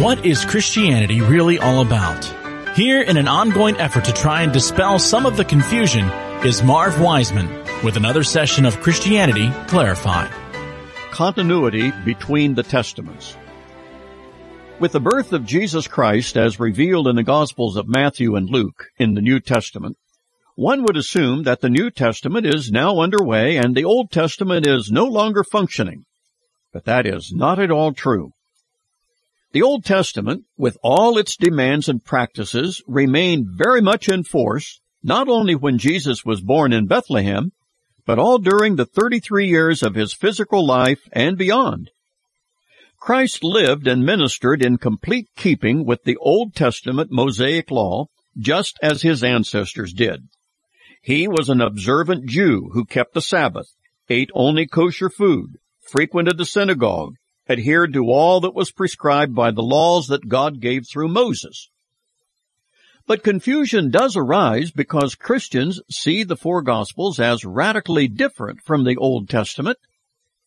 What is Christianity really all about? Here, in an ongoing effort to try and dispel some of the confusion, is Marv Wiseman with another session of Christianity Clarified. Continuity between the Testaments. With the birth of Jesus Christ as revealed in the Gospels of Matthew and Luke in the New Testament, one would assume that the New Testament is now underway and the Old Testament is no longer functioning. But that is not at all true. The Old Testament, with all its demands and practices, remained very much in force, not only when Jesus was born in Bethlehem, but all during the 33 years of his physical life and beyond. Christ lived and ministered in complete keeping with the Old Testament Mosaic law, just as his ancestors did. He was an observant Jew who kept the Sabbath, ate only kosher food, frequented the synagogue, adhered to all that was prescribed by the laws that God gave through Moses. But confusion does arise because Christians see the four Gospels as radically different from the Old Testament,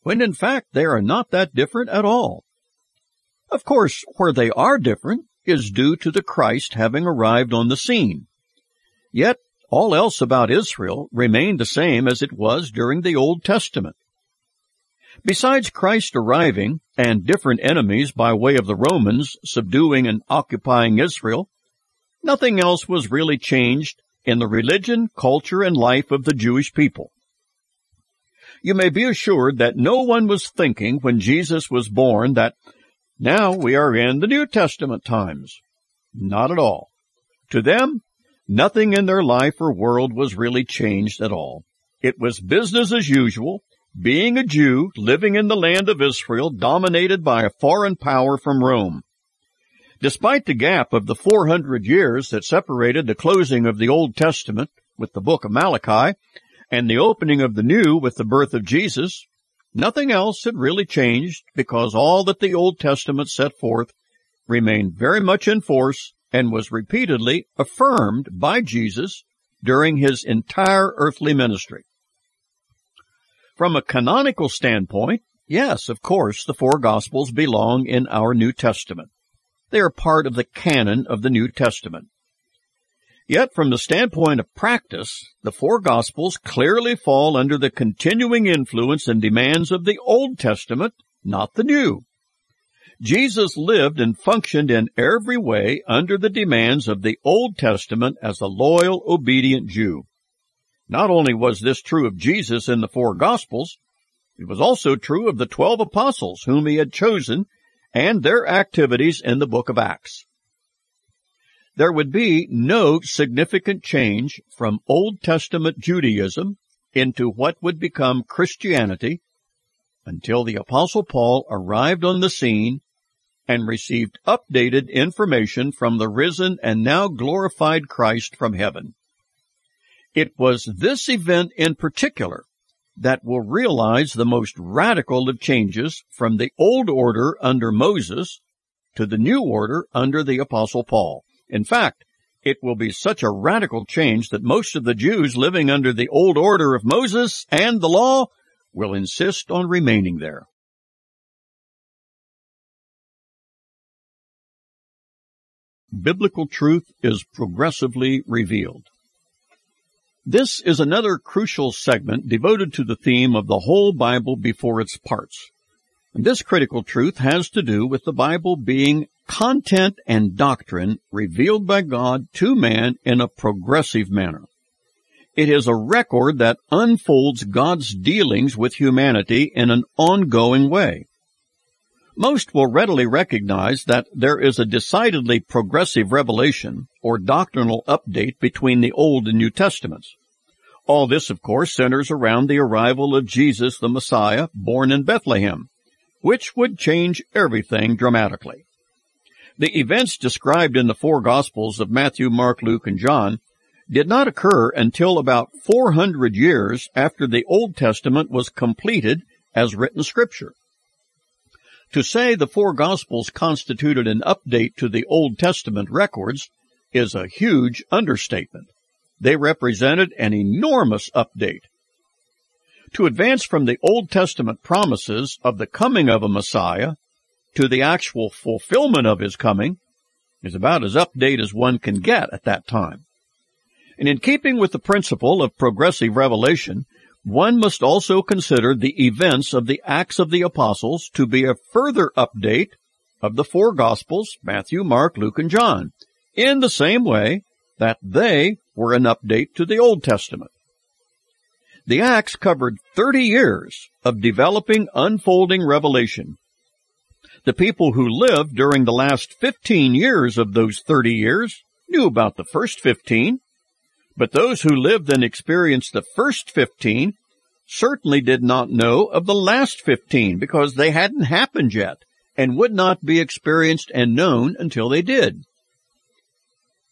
when in fact they are not that different at all. Of course, where they are different is due to the Christ having arrived on the scene. Yet, all else about Israel remained the same as it was during the Old Testament. Besides Christ arriving and different enemies by way of the Romans subduing and occupying Israel, nothing else was really changed in the religion, culture, and life of the Jewish people. You may be assured that no one was thinking when Jesus was born that now we are in the New Testament times. Not at all. To them, nothing in their life or world was really changed at all. It was business as usual, being a Jew living in the land of Israel dominated by a foreign power from Rome. Despite the gap of the 400 years that separated the closing of the Old Testament with the book of Malachi and the opening of the New with the birth of Jesus, nothing else had really changed because all that the Old Testament set forth remained very much in force and was repeatedly affirmed by Jesus during his entire earthly ministry. From a canonical standpoint, yes, of course, the four Gospels belong in our New Testament. They are part of the canon of the New Testament. Yet, from the standpoint of practice, the four Gospels clearly fall under the continuing influence and demands of the Old Testament, not the New. Jesus lived and functioned in every way under the demands of the Old Testament as a loyal, obedient Jew. Not only was this true of Jesus in the four Gospels, it was also true of the twelve apostles whom he had chosen and their activities in the book of Acts. There would be no significant change from Old Testament Judaism into what would become Christianity until the apostle Paul arrived on the scene and received updated information from the risen and now glorified Christ from heaven. It was this event in particular that will realize the most radical of changes from the old order under Moses to the new order under the apostle Paul. In fact, it will be such a radical change that most of the Jews living under the old order of Moses and the law will insist on remaining there. Biblical truth is progressively revealed. This is another crucial segment devoted to the theme of the whole Bible before its parts. And this critical truth has to do with the Bible being content and doctrine revealed by God to man in a progressive manner. It is a record that unfolds God's dealings with humanity in an ongoing way. Most will readily recognize that there is a decidedly progressive revelation or doctrinal update between the Old and New Testaments. All this, of course, centers around the arrival of Jesus the Messiah, born in Bethlehem, which would change everything dramatically. The events described in the four Gospels of Matthew, Mark, Luke, and John did not occur until about 400 years after the Old Testament was completed as written scripture. To say the four Gospels constituted an update to the Old Testament records is a huge understatement. They represented an enormous update. To advance from the Old Testament promises of the coming of a Messiah to the actual fulfillment of his coming is about as update as one can get at that time. And in keeping with the principle of progressive revelation, one must also consider the events of the Acts of the Apostles to be a further update of the four Gospels, Matthew, Mark, Luke, and John, in the same way that they were an update to the Old Testament. The Acts covered 30 years of developing, unfolding revelation. The people who lived during the last 15 years of those 30 years knew about the first 15, but those who lived and experienced the first 15 certainly did not know of the last 15 because they hadn't happened yet and would not be experienced and known until they did.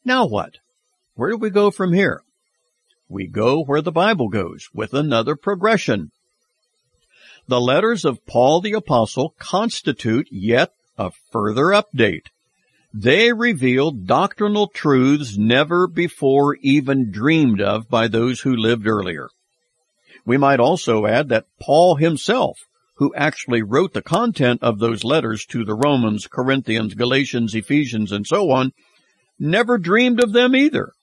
Now what? Where do we go from here? We go where the Bible goes, with another progression. The letters of Paul the Apostle constitute yet a further update. They revealed doctrinal truths never before even dreamed of by those who lived earlier. We might also add that Paul himself, who actually wrote the content of those letters to the Romans, Corinthians, Galatians, Ephesians, and so on, never dreamed of them either.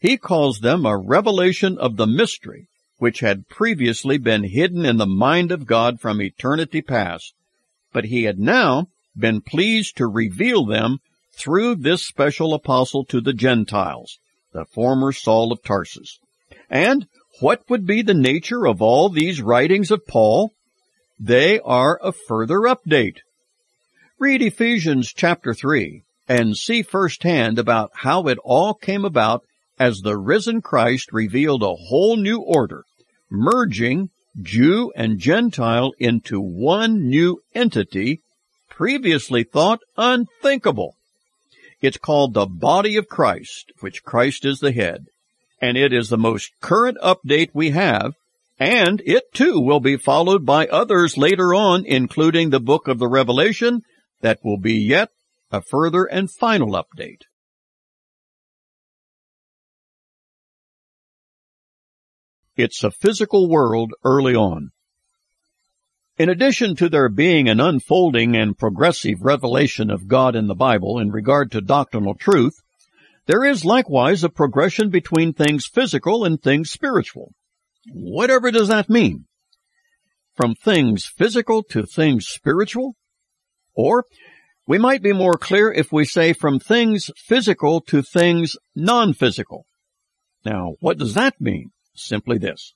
He calls them a revelation of the mystery which had previously been hidden in the mind of God from eternity past, but he had now been pleased to reveal them through this special apostle to the Gentiles, the former Saul of Tarsus. And what would be the nature of all these writings of Paul? They are a further update. Read Ephesians chapter 3 and see firsthand about how it all came about as the risen Christ revealed a whole new order, merging Jew and Gentile into one new entity previously thought unthinkable. It's called the body of Christ, which Christ is the head, and it is the most current update we have, and it too will be followed by others later on, including the book of the Revelation, that will be yet a further and final update. It's a physical world early on. In addition to there being an unfolding and progressive revelation of God in the Bible in regard to doctrinal truth, there is likewise a progression between things physical and things spiritual. Whatever does that mean? From things physical to things spiritual? Or, we might be more clear if we say from things physical to things non-physical. Now, what does that mean? simply this.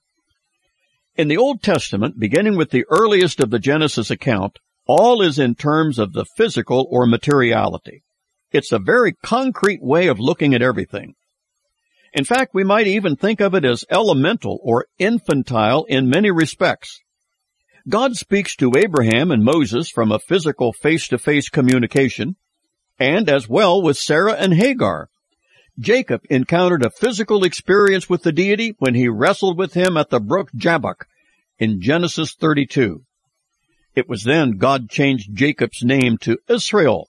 In the Old Testament, beginning with the earliest of the Genesis account, all is in terms of the physical or materiality. It's a very concrete way of looking at everything. In fact, we might even think of it as elemental or infantile in many respects. God speaks to Abraham and Moses from a physical face-to-face communication, and as well with Sarah and Hagar, Jacob encountered a physical experience with the deity when he wrestled with him at the brook Jabbok in Genesis 32. It was then God changed Jacob's name to Israel.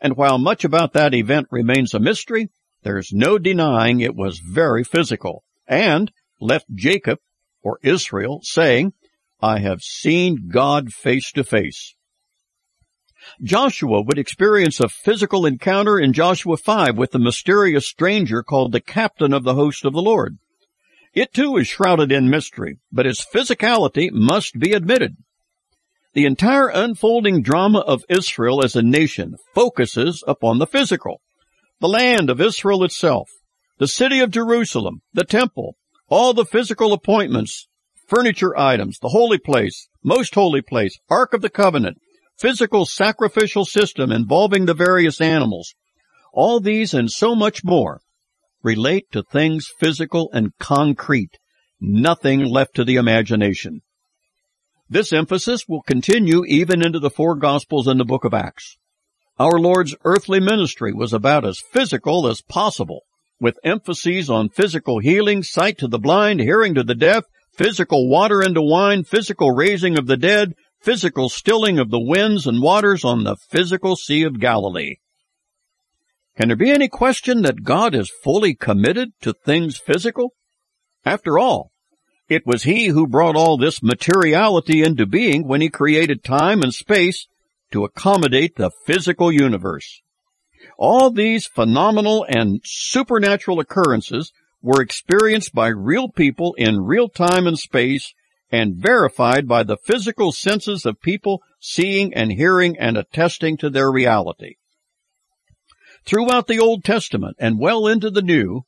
And while much about that event remains a mystery, there's no denying it was very physical and left Jacob, or Israel, saying, I have seen God face to face. Joshua would experience a physical encounter in Joshua 5 with the mysterious stranger called the captain of the host of the Lord. It too is shrouded in mystery, but its physicality must be admitted. The entire unfolding drama of Israel as a nation focuses upon the physical. The land of Israel itself, the city of Jerusalem, the temple, all the physical appointments, furniture items, the holy place, most holy place, Ark of the Covenant, physical sacrificial system involving the various animals. All these and so much more relate to things physical and concrete, nothing left to the imagination. This emphasis will continue even into the four Gospels and the book of Acts. Our Lord's earthly ministry was about as physical as possible, with emphases on physical healing, sight to the blind, hearing to the deaf, physical water into wine, physical raising of the dead, physical stilling of the winds and waters on the physical Sea of Galilee. Can there be any question that God is fully committed to things physical? After all, it was He who brought all this materiality into being when He created time and space to accommodate the physical universe. All these phenomenal and supernatural occurrences were experienced by real people in real time and space and verified by the physical senses of people seeing and hearing and attesting to their reality. Throughout the Old Testament and well into the New,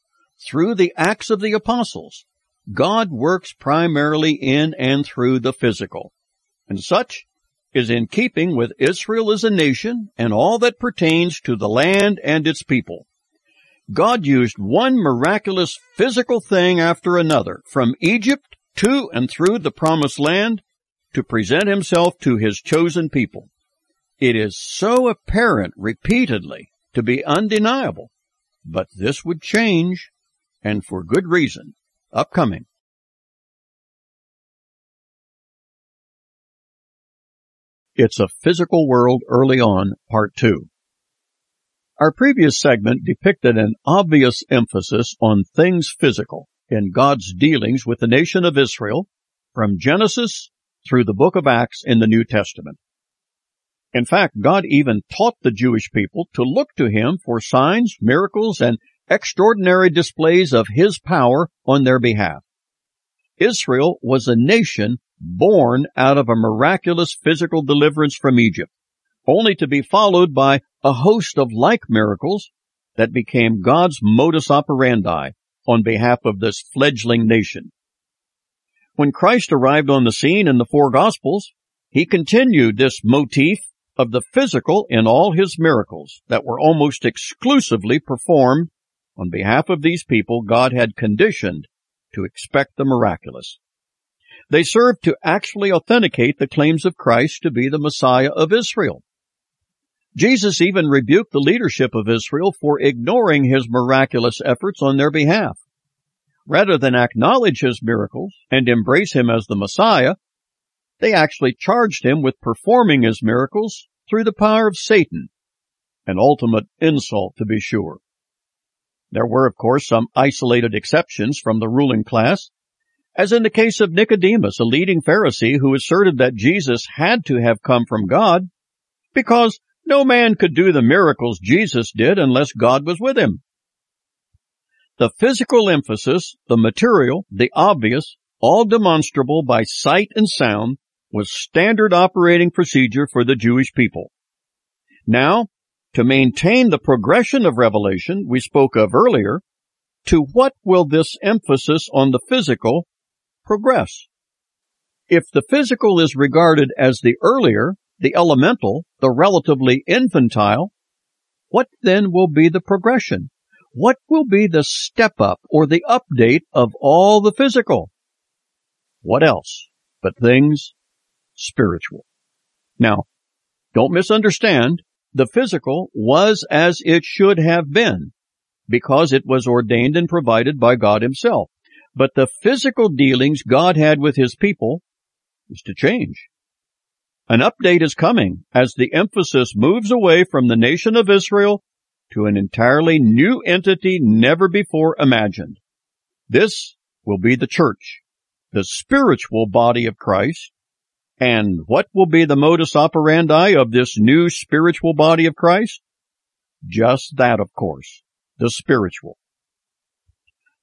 through the Acts of the Apostles, God works primarily in and through the physical, and such is in keeping with Israel as a nation and all that pertains to the land and its people. God used one miraculous physical thing after another, from Egypt to and through the promised land, to present himself to his chosen people. It is so apparent repeatedly to be undeniable, but this would change, and for good reason upcoming. It's a Physical World Early On, Part 2. Our previous segment depicted an obvious emphasis on things physical in God's dealings with the nation of Israel from Genesis through the book of Acts in the New Testament. In fact, God even taught the Jewish people to look to Him for signs, miracles, and extraordinary displays of his power on their behalf. Israel was a nation born out of a miraculous physical deliverance from Egypt, only to be followed by a host of like miracles that became God's modus operandi on behalf of this fledgling nation. When Christ arrived on the scene in the four Gospels, he continued this motif of the physical in all his miracles that were almost exclusively performed on behalf of these people, God had conditioned to expect the miraculous. They served to actually authenticate the claims of Christ to be the Messiah of Israel. Jesus even rebuked the leadership of Israel for ignoring his miraculous efforts on their behalf. Rather than acknowledge his miracles and embrace him as the Messiah, they actually charged him with performing his miracles through the power of Satan, an ultimate insult to be sure. There were, of course, some isolated exceptions from the ruling class, as in the case of Nicodemus, a leading Pharisee who asserted that Jesus had to have come from God because no man could do the miracles Jesus did unless God was with him. The physical emphasis, the material, the obvious, all demonstrable by sight and sound, was standard operating procedure for the Jewish people. Now, to maintain the progression of revelation we spoke of earlier, to what will this emphasis on the physical progress? If the physical is regarded as the earlier, the elemental, the relatively infantile, what then will be the progression? What will be the step up or the update of all the physical? What else but things spiritual? Now, don't misunderstand the physical was as it should have been because it was ordained and provided by God himself. But the physical dealings God had with his people is to change. An update is coming as the emphasis moves away from the nation of Israel to an entirely new entity never before imagined. This will be the church, the spiritual body of Christ, and what will be the modus operandi of this new spiritual body of Christ? Just that, of course, the spiritual.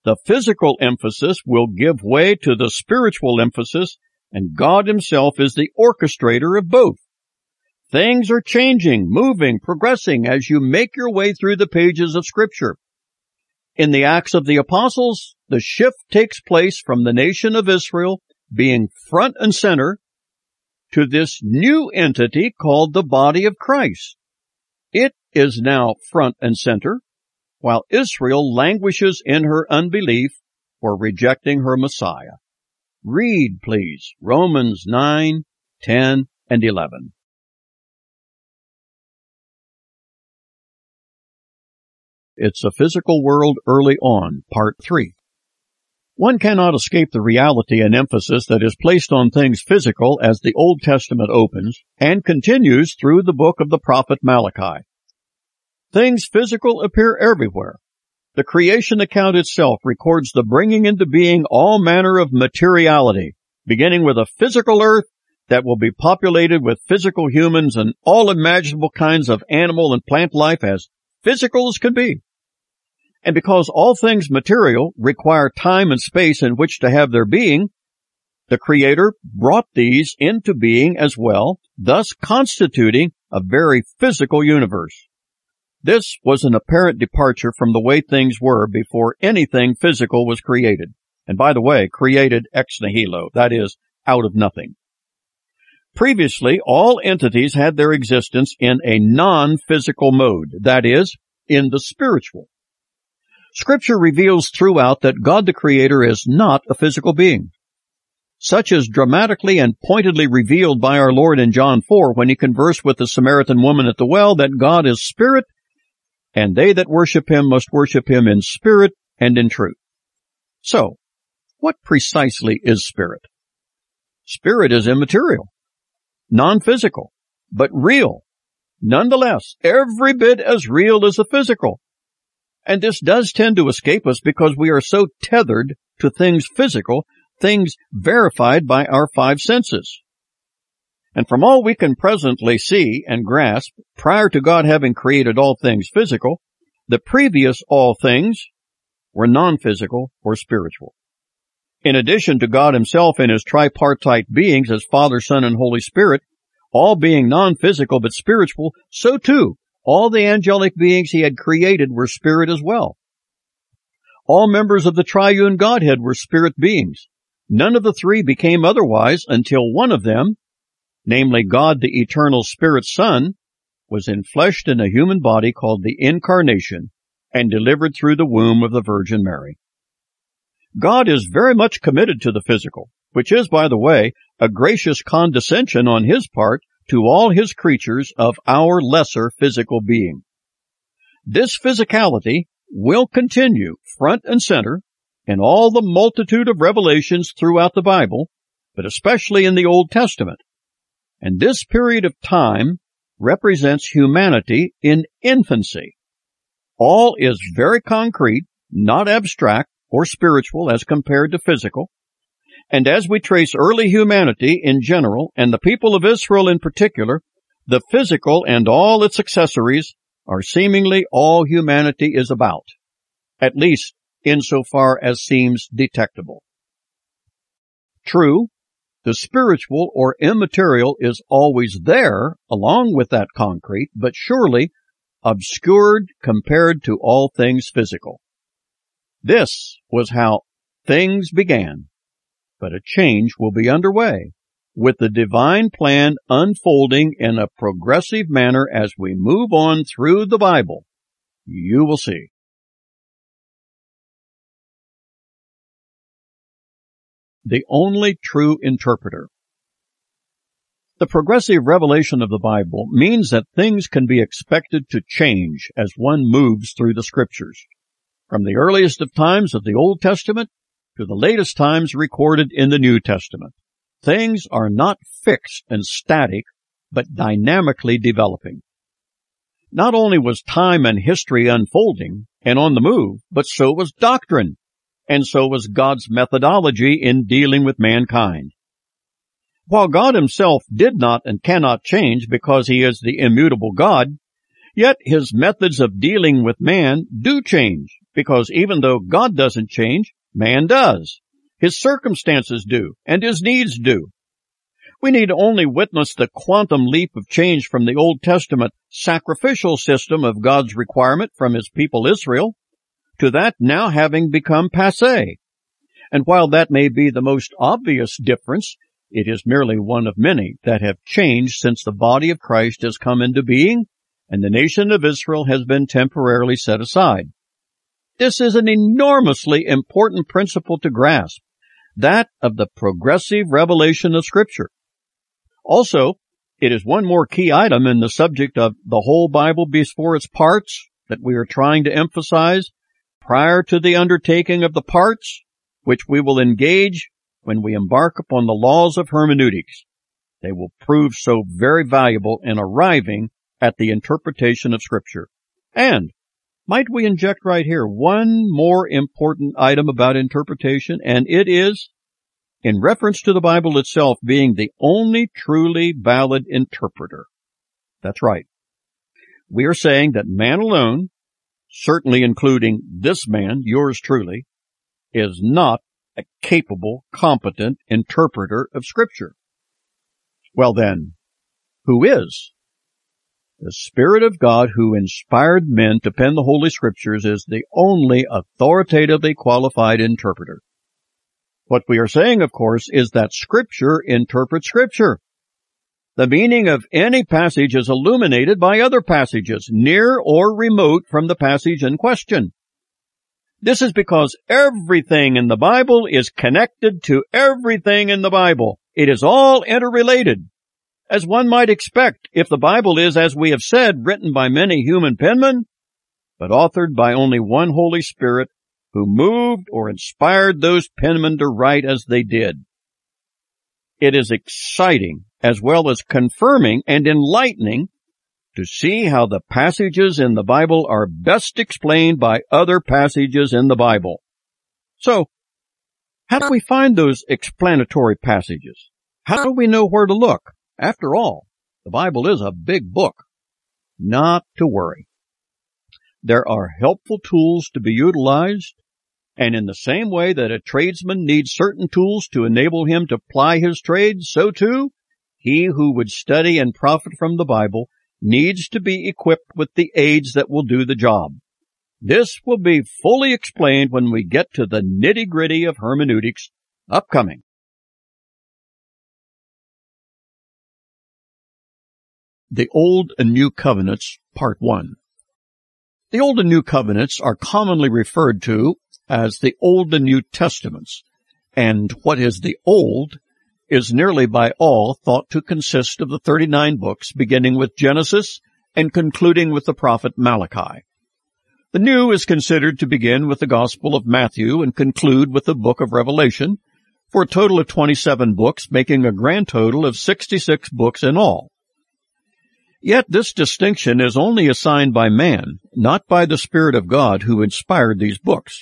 The physical emphasis will give way to the spiritual emphasis, and God Himself is the orchestrator of both. Things are changing, moving, progressing as you make your way through the pages of Scripture. In the Acts of the Apostles, the shift takes place from the nation of Israel being front and center to this new entity called the body of Christ. It is now front and center, while Israel languishes in her unbelief for rejecting her Messiah. Read, please, Romans 9, 10, and 11. It's a Physical World Early On, Part 3. One cannot escape the reality and emphasis that is placed on things physical as the Old Testament opens and continues through the book of the prophet Malachi. Things physical appear everywhere. The creation account itself records the bringing into being all manner of materiality, beginning with a physical earth that will be populated with physical humans and all imaginable kinds of animal and plant life as physical as could be. And because all things material require time and space in which to have their being, the Creator brought these into being as well, thus constituting a very physical universe. This was an apparent departure from the way things were before anything physical was created. And by the way, created ex nihilo, that is, out of nothing. Previously, all entities had their existence in a non-physical mode, that is, in the spiritual. Scripture reveals throughout that God the Creator is not a physical being. Such is dramatically and pointedly revealed by our Lord in John 4 when he conversed with the Samaritan woman at the well that God is spirit and they that worship him must worship him in spirit and in truth. So, what precisely is spirit? Spirit is immaterial, non-physical, but real. Nonetheless, every bit as real as the physical. And this does tend to escape us because we are so tethered to things physical, things verified by our five senses. And from all we can presently see and grasp, prior to God having created all things physical, the previous all things were non-physical or spiritual. In addition to God himself and his tripartite beings as Father, Son, and Holy Spirit, all being non-physical but spiritual, so too all the angelic beings he had created were spirit as well. All members of the triune Godhead were spirit beings. None of the three became otherwise until one of them, namely God the eternal Spirit Son, was enfleshed in a human body called the Incarnation and delivered through the womb of the Virgin Mary. God is very much committed to the physical, which is, by the way, a gracious condescension on his part to all his creatures of our lesser physical being. This physicality will continue front and center in all the multitude of revelations throughout the Bible, but especially in the Old Testament, and this period of time represents humanity in infancy. All is very concrete, not abstract or spiritual as compared to physical. And as we trace early humanity in general and the people of Israel in particular, the physical and all its accessories are seemingly all humanity is about, at least insofar as seems detectable. True, the spiritual or immaterial is always there along with that concrete, but surely obscured compared to all things physical. This was how things began, but a change will be underway with the divine plan unfolding in a progressive manner as we move on through the Bible. You will see. The only true interpreter. The progressive revelation of the Bible means that things can be expected to change as one moves through the scriptures, from the earliest of times of the Old Testament to the latest times recorded in the New Testament. Things are not fixed and static, but dynamically developing. Not only was time and history unfolding and on the move, but so was doctrine and so was God's methodology in dealing with mankind. While God himself did not and cannot change because he is the immutable God, yet his methods of dealing with man do change because even though God doesn't change, man does. His circumstances do and his needs do. We need only witness the quantum leap of change from the Old Testament sacrificial system of God's requirement from his people Israel to that now having become passe. And while that may be the most obvious difference, it is merely one of many that have changed since the body of Christ has come into being and the nation of Israel has been temporarily set aside. This is an enormously important principle to grasp, that of the progressive revelation of scripture. Also, it is one more key item in the subject of the whole Bible before its parts that we are trying to emphasize prior to the undertaking of the parts, which we will engage when we embark upon the laws of hermeneutics. They will prove so very valuable in arriving at the interpretation of scripture. And might we inject right here one more important item about interpretation, and it is in reference to the Bible itself being the only truly valid interpreter. That's right. We are saying that man alone, certainly including this man, yours truly, is not a capable, competent interpreter of Scripture. Well then, who is? The Spirit of God who inspired men to pen the Holy Scriptures is the only authoritatively qualified interpreter. What we are saying, of course, is that Scripture interprets Scripture. The meaning of any passage is illuminated by other passages, near or remote from the passage in question. This is because everything in the Bible is connected to everything in the Bible. It is all interrelated. As one might expect if the Bible is, as we have said, written by many human penmen, but authored by only one Holy Spirit who moved or inspired those penmen to write as they did. It is exciting as well as confirming and enlightening to see how the passages in the Bible are best explained by other passages in the Bible. So, how do we find those explanatory passages? How do we know where to look? After all, the Bible is a big book. Not to worry. There are helpful tools to be utilized, and in the same way that a tradesman needs certain tools to enable him to ply his trade, so too, he who would study and profit from the Bible needs to be equipped with the aids that will do the job. This will be fully explained when we get to the nitty gritty of hermeneutics upcoming. The Old and New Covenants, Part 1. The Old and New Covenants are commonly referred to as the Old and New Testaments, and what is the Old is nearly by all thought to consist of the 39 books beginning with Genesis and concluding with the prophet Malachi. The New is considered to begin with the Gospel of Matthew and conclude with the book of Revelation, for a total of 27 books, making a grand total of 66 books in all. Yet this distinction is only assigned by man, not by the Spirit of God who inspired these books.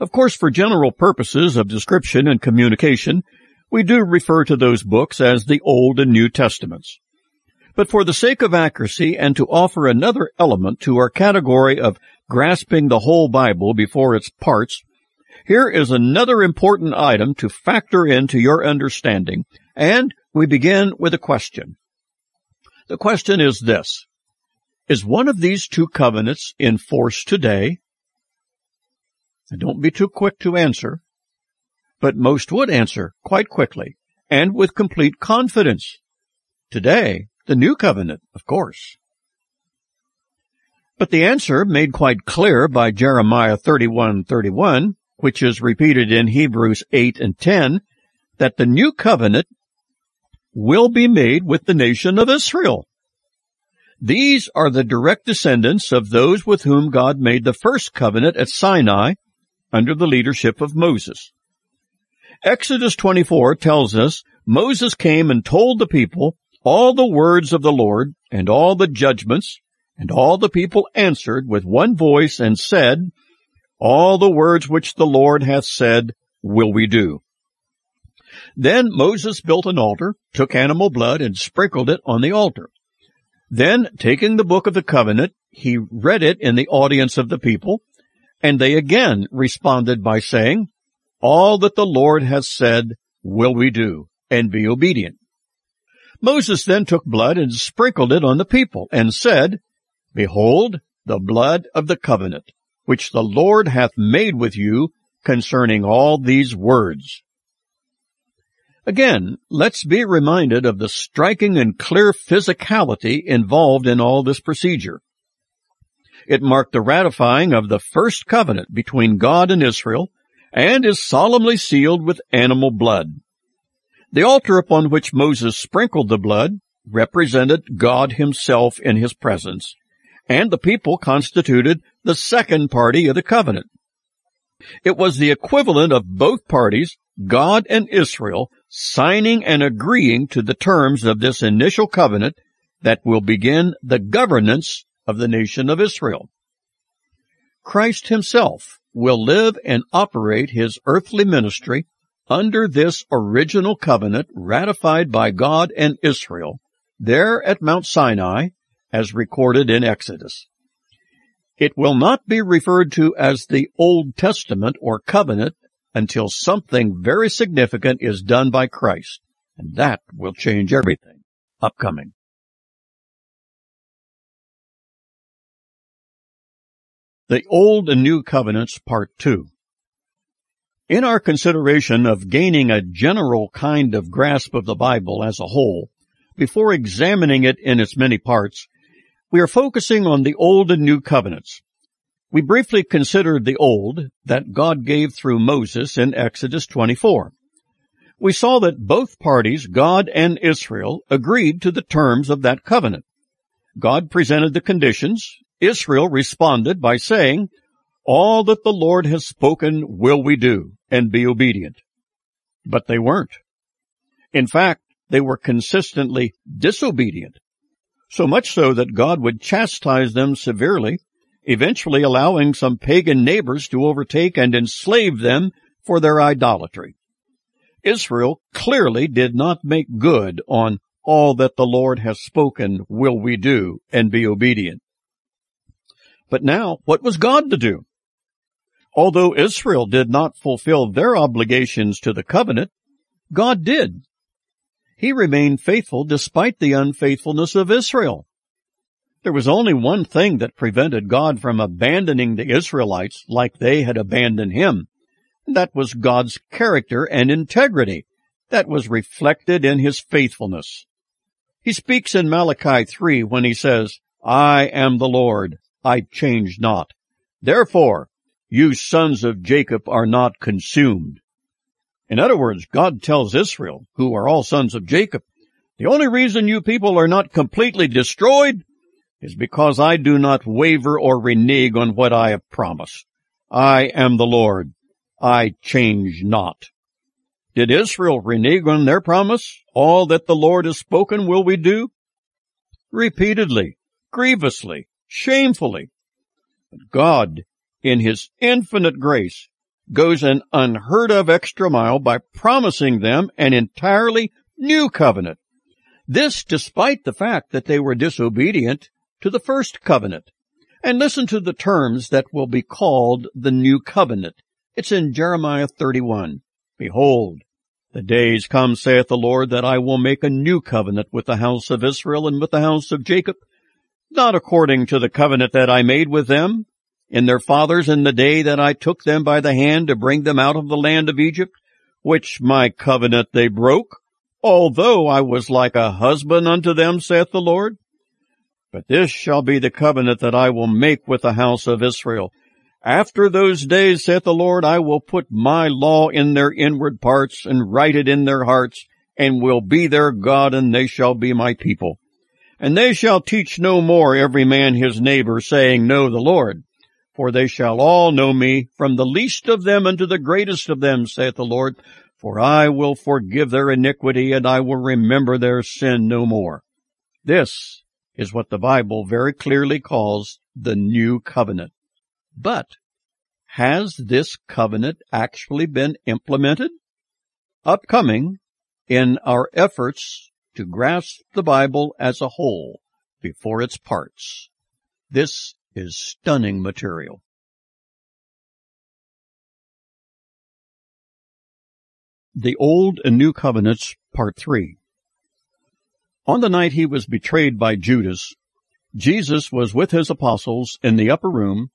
Of course, for general purposes of description and communication, we do refer to those books as the Old and New Testaments. But for the sake of accuracy and to offer another element to our category of grasping the whole Bible before its parts, here is another important item to factor into your understanding, and we begin with a question. The question is this. Is one of these two covenants in force today? And don't be too quick to answer, but most would answer quite quickly and with complete confidence. Today, the new covenant, of course. But the answer made quite clear by Jeremiah 31:31, which is repeated in Hebrews 8 and 10, that the new covenant will be made with the nation of Israel. These are the direct descendants of those with whom God made the first covenant at Sinai under the leadership of Moses. Exodus 24 tells us Moses came and told the people all the words of the Lord and all the judgments, and all the people answered with one voice and said, All the words which the Lord hath said will we do. Then Moses built an altar, took animal blood, and sprinkled it on the altar. Then, taking the book of the covenant, he read it in the audience of the people, and they again responded by saying, All that the Lord has said will we do, and be obedient. Moses then took blood and sprinkled it on the people, and said, Behold, the blood of the covenant, which the Lord hath made with you concerning all these words. Again, let's be reminded of the striking and clear physicality involved in all this procedure. It marked the ratifying of the first covenant between God and Israel and is solemnly sealed with animal blood. The altar upon which Moses sprinkled the blood represented God himself in his presence, and the people constituted the second party of the covenant. It was the equivalent of both parties, God and Israel, signing and agreeing to the terms of this initial covenant that will begin the governance of the nation of Israel. Christ himself will live and operate his earthly ministry under this original covenant ratified by God and Israel there at Mount Sinai as recorded in Exodus. It will not be referred to as the Old Testament or covenant until something very significant is done by Christ, and that will change everything. Upcoming. The Old and New Covenants, Part 2. In our consideration of gaining a general kind of grasp of the Bible as a whole, before examining it in its many parts, we are focusing on the Old and New Covenants. We briefly considered the Old that God gave through Moses in Exodus 24. We saw that both parties, God and Israel, agreed to the terms of that covenant. God presented the conditions, Israel responded by saying, All that the Lord has spoken will we do, and be obedient. But they weren't. In fact, they were consistently disobedient, so much so that God would chastise them severely, eventually allowing some pagan neighbors to overtake and enslave them for their idolatry. Israel clearly did not make good on all that the Lord has spoken will we do and be obedient. But now, what was God to do? Although Israel did not fulfill their obligations to the covenant, God did. He remained faithful despite the unfaithfulness of Israel. There was only one thing that prevented God from abandoning the Israelites like they had abandoned him. That was God's character and integrity that was reflected in his faithfulness. He speaks in Malachi 3 when he says, I am the Lord, I change not. Therefore, you sons of Jacob are not consumed. In other words, God tells Israel, who are all sons of Jacob, the only reason you people are not completely destroyed is because I do not waver or renege on what I have promised. I am the Lord. I change not. Did Israel renege on their promise? All that the Lord has spoken will we do? Repeatedly, grievously, shamefully. God, in His infinite grace, goes an unheard of extra mile by promising them an entirely new covenant. This despite the fact that they were disobedient to the first covenant. And listen to the terms that will be called the new covenant. It's in Jeremiah 31. Behold, the days come, saith the Lord, that I will make a new covenant with the house of Israel and with the house of Jacob, not according to the covenant that I made with them in their fathers in the day that I took them by the hand to bring them out of the land of Egypt, which my covenant they broke, although I was like a husband unto them, saith the Lord. But this shall be the covenant that I will make with the house of Israel. After those days, saith the Lord, I will put my law in their inward parts and write it in their hearts, and will be their God, and they shall be my people. And they shall teach no more every man his neighbor, saying, Know the Lord. For they shall all know me, from the least of them unto the greatest of them, saith the Lord. For I will forgive their iniquity, and I will remember their sin no more. This is what the Bible very clearly calls the new covenant. But has this covenant actually been implemented? Upcoming in our efforts to grasp the Bible as a whole before its parts. This is stunning material. The Old and New Covenants, Part 3. On the night he was betrayed by Judas, Jesus was with his apostles in the upper room,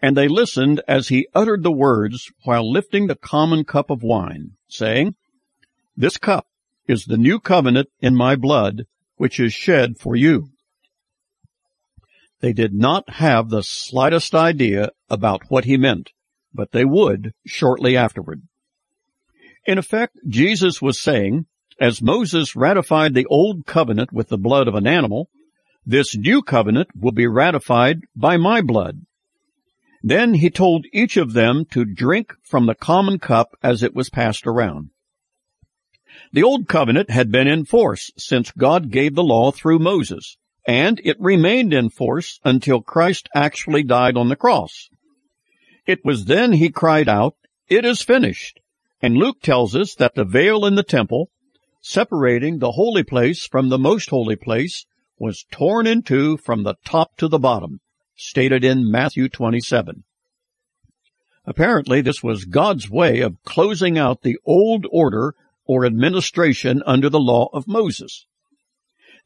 and they listened as he uttered the words while lifting the common cup of wine, saying, This cup is the new covenant in my blood, which is shed for you. They did not have the slightest idea about what he meant, but they would shortly afterward. In effect, Jesus was saying, as Moses ratified the old covenant with the blood of an animal, this new covenant will be ratified by my blood. Then he told each of them to drink from the common cup as it was passed around. The Old Covenant had been in force since God gave the law through Moses, and it remained in force until Christ actually died on the cross. It was then he cried out, It is finished, And Luke tells us that the veil in the temple, separating the holy place from the most holy place, was torn in two from the top to the bottom, stated in Matthew 27. Apparently, this was God's way of closing out the old order or administration under the law of Moses.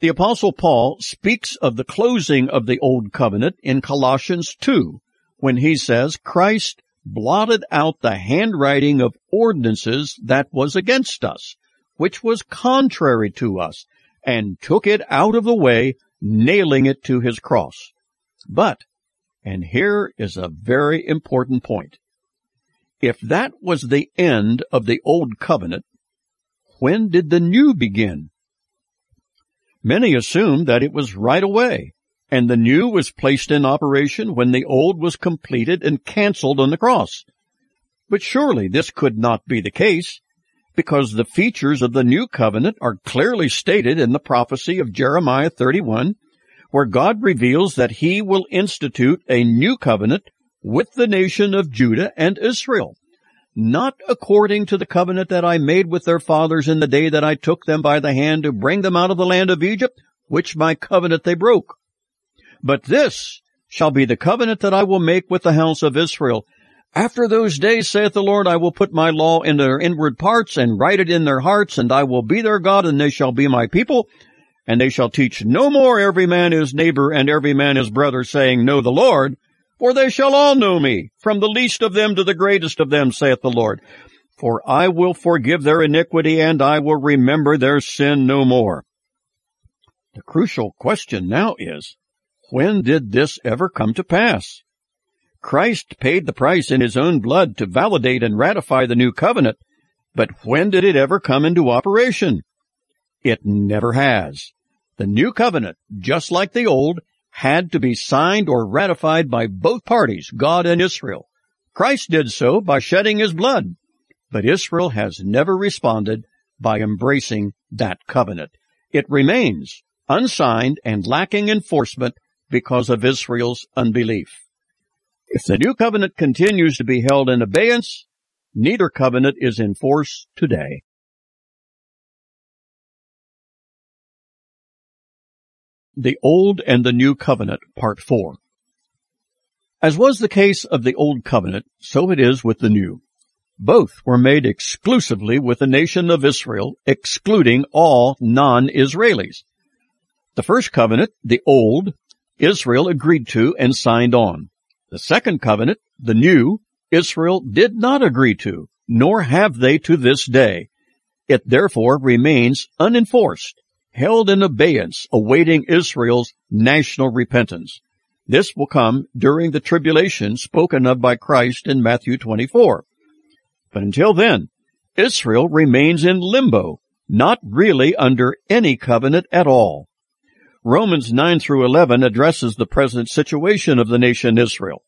The apostle Paul speaks of the closing of the old covenant in Colossians 2 when he says Christ blotted out the handwriting of ordinances that was against us, which was contrary to us, and took it out of the way, nailing it to his cross. But, and here is a very important point, if that was the end of the old covenant, when did the new begin? Many assumed that it was right away, and the new was placed in operation when the old was completed and canceled on the cross. But surely this could not be the case, because the features of the new covenant are clearly stated in the prophecy of Jeremiah 31, where God reveals that he will institute a new covenant with the nation of Judah and Israel, not according to the covenant that I made with their fathers in the day that I took them by the hand to bring them out of the land of Egypt, which my covenant they broke. But this shall be the covenant that I will make with the house of Israel. After those days, saith the Lord, I will put my law in their inward parts and write it in their hearts, and I will be their God, and they shall be my people. And they shall teach no more every man his neighbor and every man his brother, saying, Know the Lord, for they shall all know me, from the least of them to the greatest of them, saith the Lord. For I will forgive their iniquity, and I will remember their sin no more. The crucial question now is, when did this ever come to pass? Christ paid the price in his own blood to validate and ratify the new covenant, but when did it ever come into operation? It never has. The new covenant, just like the old, had to be signed or ratified by both parties, God and Israel. Christ did so by shedding his blood, but Israel has never responded by embracing that covenant. It remains unsigned and lacking enforcement because of Israel's unbelief. If the new covenant continues to be held in abeyance, neither covenant is in force today. The Old and the New Covenant, Part 4. As was the case of the Old Covenant, so it is with the New. Both were made exclusively with the nation of Israel, excluding all non-Israelis. The first covenant, the Old, Israel agreed to and signed on. The second covenant, the New, Israel did not agree to, nor have they to this day. It therefore remains unenforced held in abeyance awaiting Israel's national repentance. This will come during the tribulation spoken of by Christ in Matthew 24. But until then, Israel remains in limbo, not really under any covenant at all. Romans 9 through 11 addresses the present situation of the nation Israel.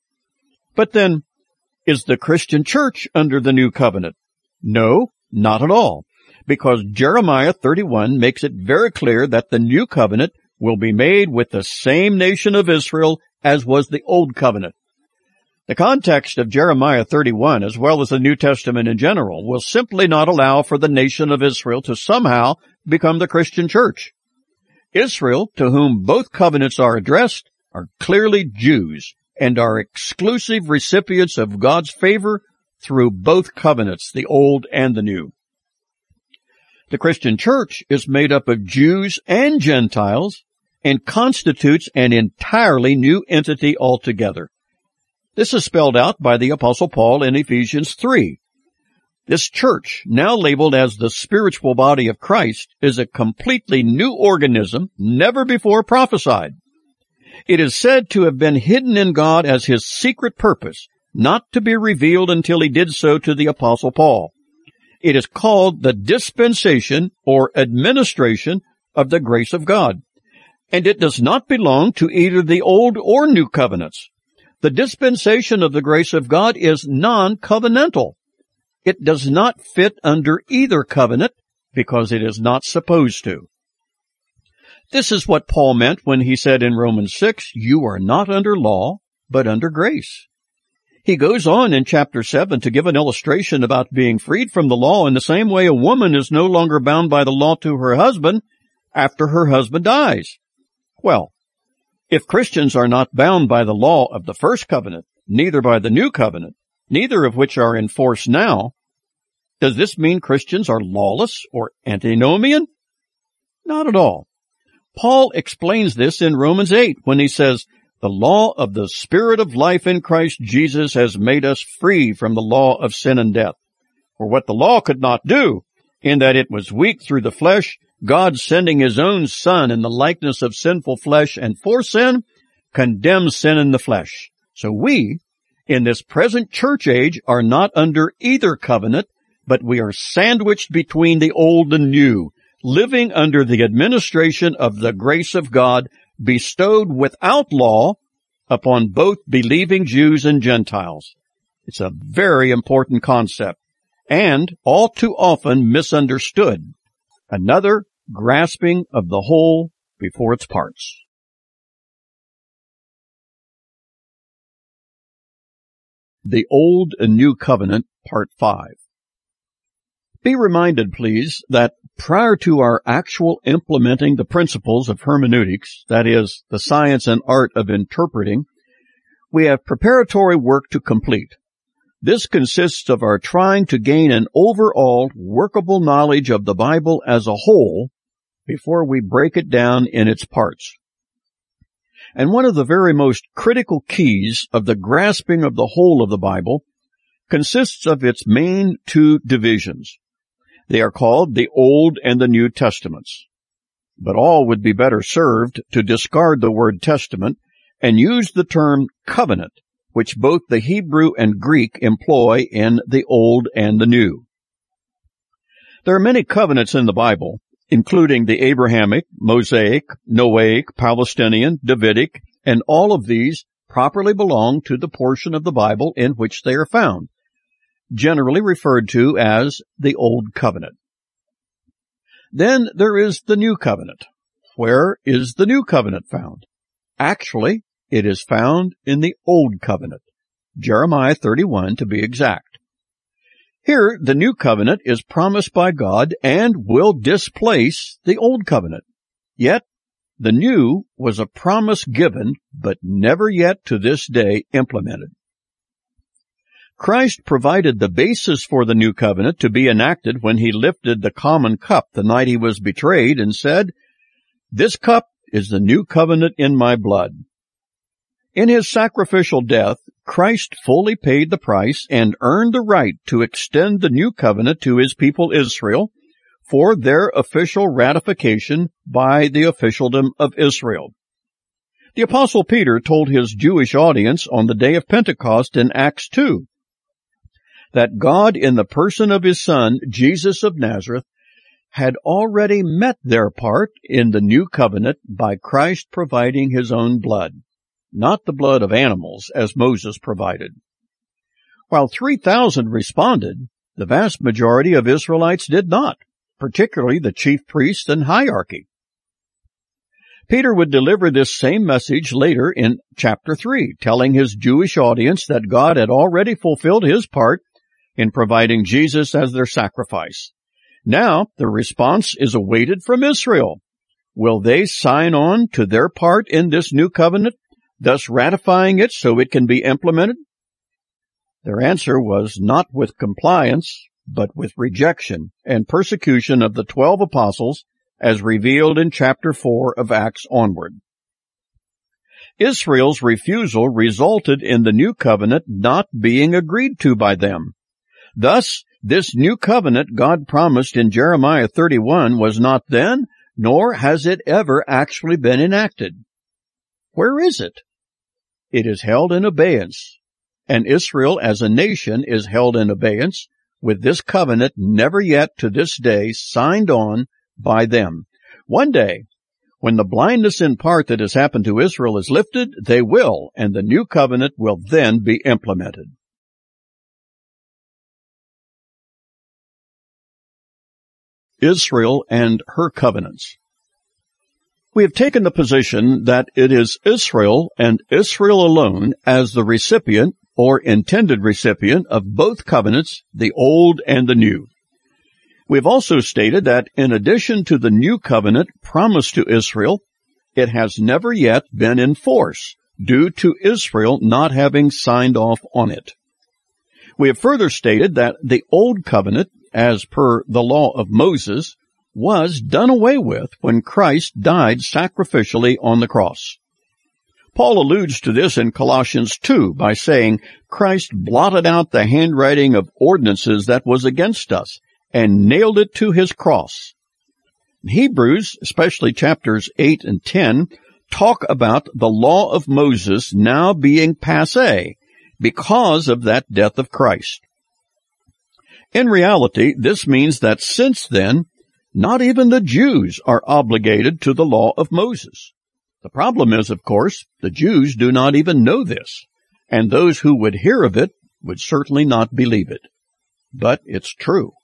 But then, is the Christian church under the new covenant? No, not at all because Jeremiah 31 makes it very clear that the new covenant will be made with the same nation of Israel as was the old covenant. The context of Jeremiah 31, as well as the New Testament in general, will simply not allow for the nation of Israel to somehow become the Christian church. Israel, to whom both covenants are addressed, are clearly Jews and are exclusive recipients of God's favor through both covenants, the old and the new. The Christian church is made up of Jews and Gentiles and constitutes an entirely new entity altogether. This is spelled out by the apostle Paul in Ephesians 3. This church, now labeled as the spiritual body of Christ, is a completely new organism never before prophesied. It is said to have been hidden in God as his secret purpose, not to be revealed until he did so to the apostle Paul. It is called the dispensation or administration of the grace of God. And it does not belong to either the old or new covenants. The dispensation of the grace of God is non-covenantal. It does not fit under either covenant because it is not supposed to. This is what Paul meant when he said in Romans 6, you are not under law, but under grace. He goes on in chapter 7 to give an illustration about being freed from the law in the same way a woman is no longer bound by the law to her husband after her husband dies. Well, if Christians are not bound by the law of the first covenant, neither by the new covenant, neither of which are in force now, does this mean Christians are lawless or antinomian? Not at all. Paul explains this in Romans 8 when he says, the law of the Spirit of life in Christ Jesus has made us free from the law of sin and death. For what the law could not do, in that it was weak through the flesh, God sending his own Son in the likeness of sinful flesh and for sin, condemns sin in the flesh. So we, in this present church age, are not under either covenant, but we are sandwiched between the old and new, living under the administration of the grace of God bestowed without law upon both believing Jews and Gentiles. It's a very important concept and all too often misunderstood. Another grasping of the whole before its parts. The Old and New Covenant, Part 5. Be reminded, please, that prior to our actual implementing the principles of hermeneutics, that is, the science and art of interpreting, we have preparatory work to complete. This consists of our trying to gain an overall workable knowledge of the Bible as a whole before we break it down in its parts. And one of the very most critical keys of the grasping of the whole of the Bible consists of its main two divisions. They are called the Old and the New Testaments. But all would be better served to discard the word testament and use the term covenant, which both the Hebrew and Greek employ in the Old and the New. There are many covenants in the Bible, including the Abrahamic, Mosaic, Noahic, Palestinian, Davidic, and all of these properly belong to the portion of the Bible in which they are found generally referred to as the Old Covenant. Then there is the New Covenant. Where is the New Covenant found? Actually, it is found in the Old Covenant, Jeremiah 31 to be exact. Here, the New Covenant is promised by God and will displace the Old Covenant. Yet, the New was a promise given, but never yet to this day implemented. Christ provided the basis for the new covenant to be enacted when he lifted the common cup the night he was betrayed and said, This cup is the new covenant in my blood. In his sacrificial death, Christ fully paid the price and earned the right to extend the new covenant to his people Israel for their official ratification by the officialdom of Israel. The apostle Peter told his Jewish audience on the day of Pentecost in Acts 2, that God in the person of his son, Jesus of Nazareth, had already met their part in the new covenant by Christ providing his own blood, not the blood of animals as Moses provided. While 3,000 responded, the vast majority of Israelites did not, particularly the chief priests and hierarchy. Peter would deliver this same message later in chapter 3, telling his Jewish audience that God had already fulfilled his part in providing Jesus as their sacrifice. Now the response is awaited from Israel. Will they sign on to their part in this new covenant, thus ratifying it so it can be implemented? Their answer was not with compliance, but with rejection and persecution of the twelve apostles as revealed in chapter 4 of Acts onward. Israel's refusal resulted in the new covenant not being agreed to by them. Thus, this new covenant God promised in Jeremiah 31 was not then, nor has it ever actually been enacted. Where is it? It is held in abeyance, and Israel as a nation is held in abeyance with this covenant never yet to this day signed on by them. One day, when the blindness in part that has happened to Israel is lifted, they will, and the new covenant will then be implemented. Israel and her covenants. We have taken the position that it is Israel and Israel alone as the recipient or intended recipient of both covenants, the Old and the New. We've also stated that in addition to the new covenant promised to Israel, it has never yet been in force due to Israel not having signed off on it. We have further stated that the old covenant, as per the law of Moses, was done away with when Christ died sacrificially on the cross. Paul alludes to this in Colossians 2 by saying, Christ blotted out the handwriting of ordinances that was against us and nailed it to his cross. Hebrews, especially chapters 8 and 10, talk about the law of Moses now being passe because of that death of Christ. In reality, this means that since then, not even the Jews are obligated to the law of Moses. The problem is, of course, the Jews do not even know this, and those who would hear of it would certainly not believe it. But it's true.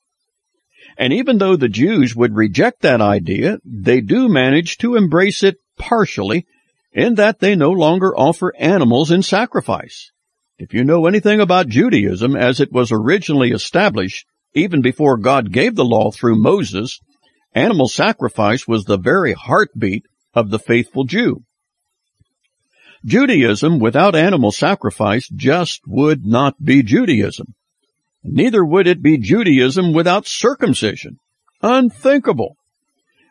And even though the Jews would reject that idea, they do manage to embrace it partially in that they no longer offer animals in sacrifice. If you know anything about Judaism as it was originally established, even before God gave the law through Moses, animal sacrifice was the very heartbeat of the faithful Jew. Judaism without animal sacrifice just would not be Judaism. Neither would it be Judaism without circumcision. Unthinkable.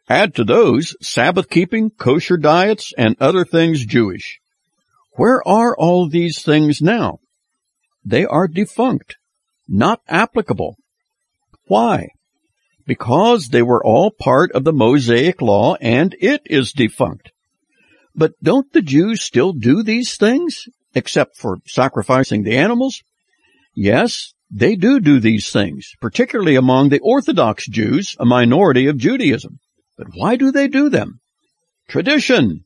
Add to those Sabbath keeping, kosher diets, and other things Jewish. Where are all these things now? They are defunct, not applicable. Why? Because they were all part of the Mosaic law and it is defunct. But don't the Jews still do these things, except for sacrificing the animals? Yes, they do do these things, particularly among the Orthodox Jews, a minority of Judaism. But why do they do them? Tradition.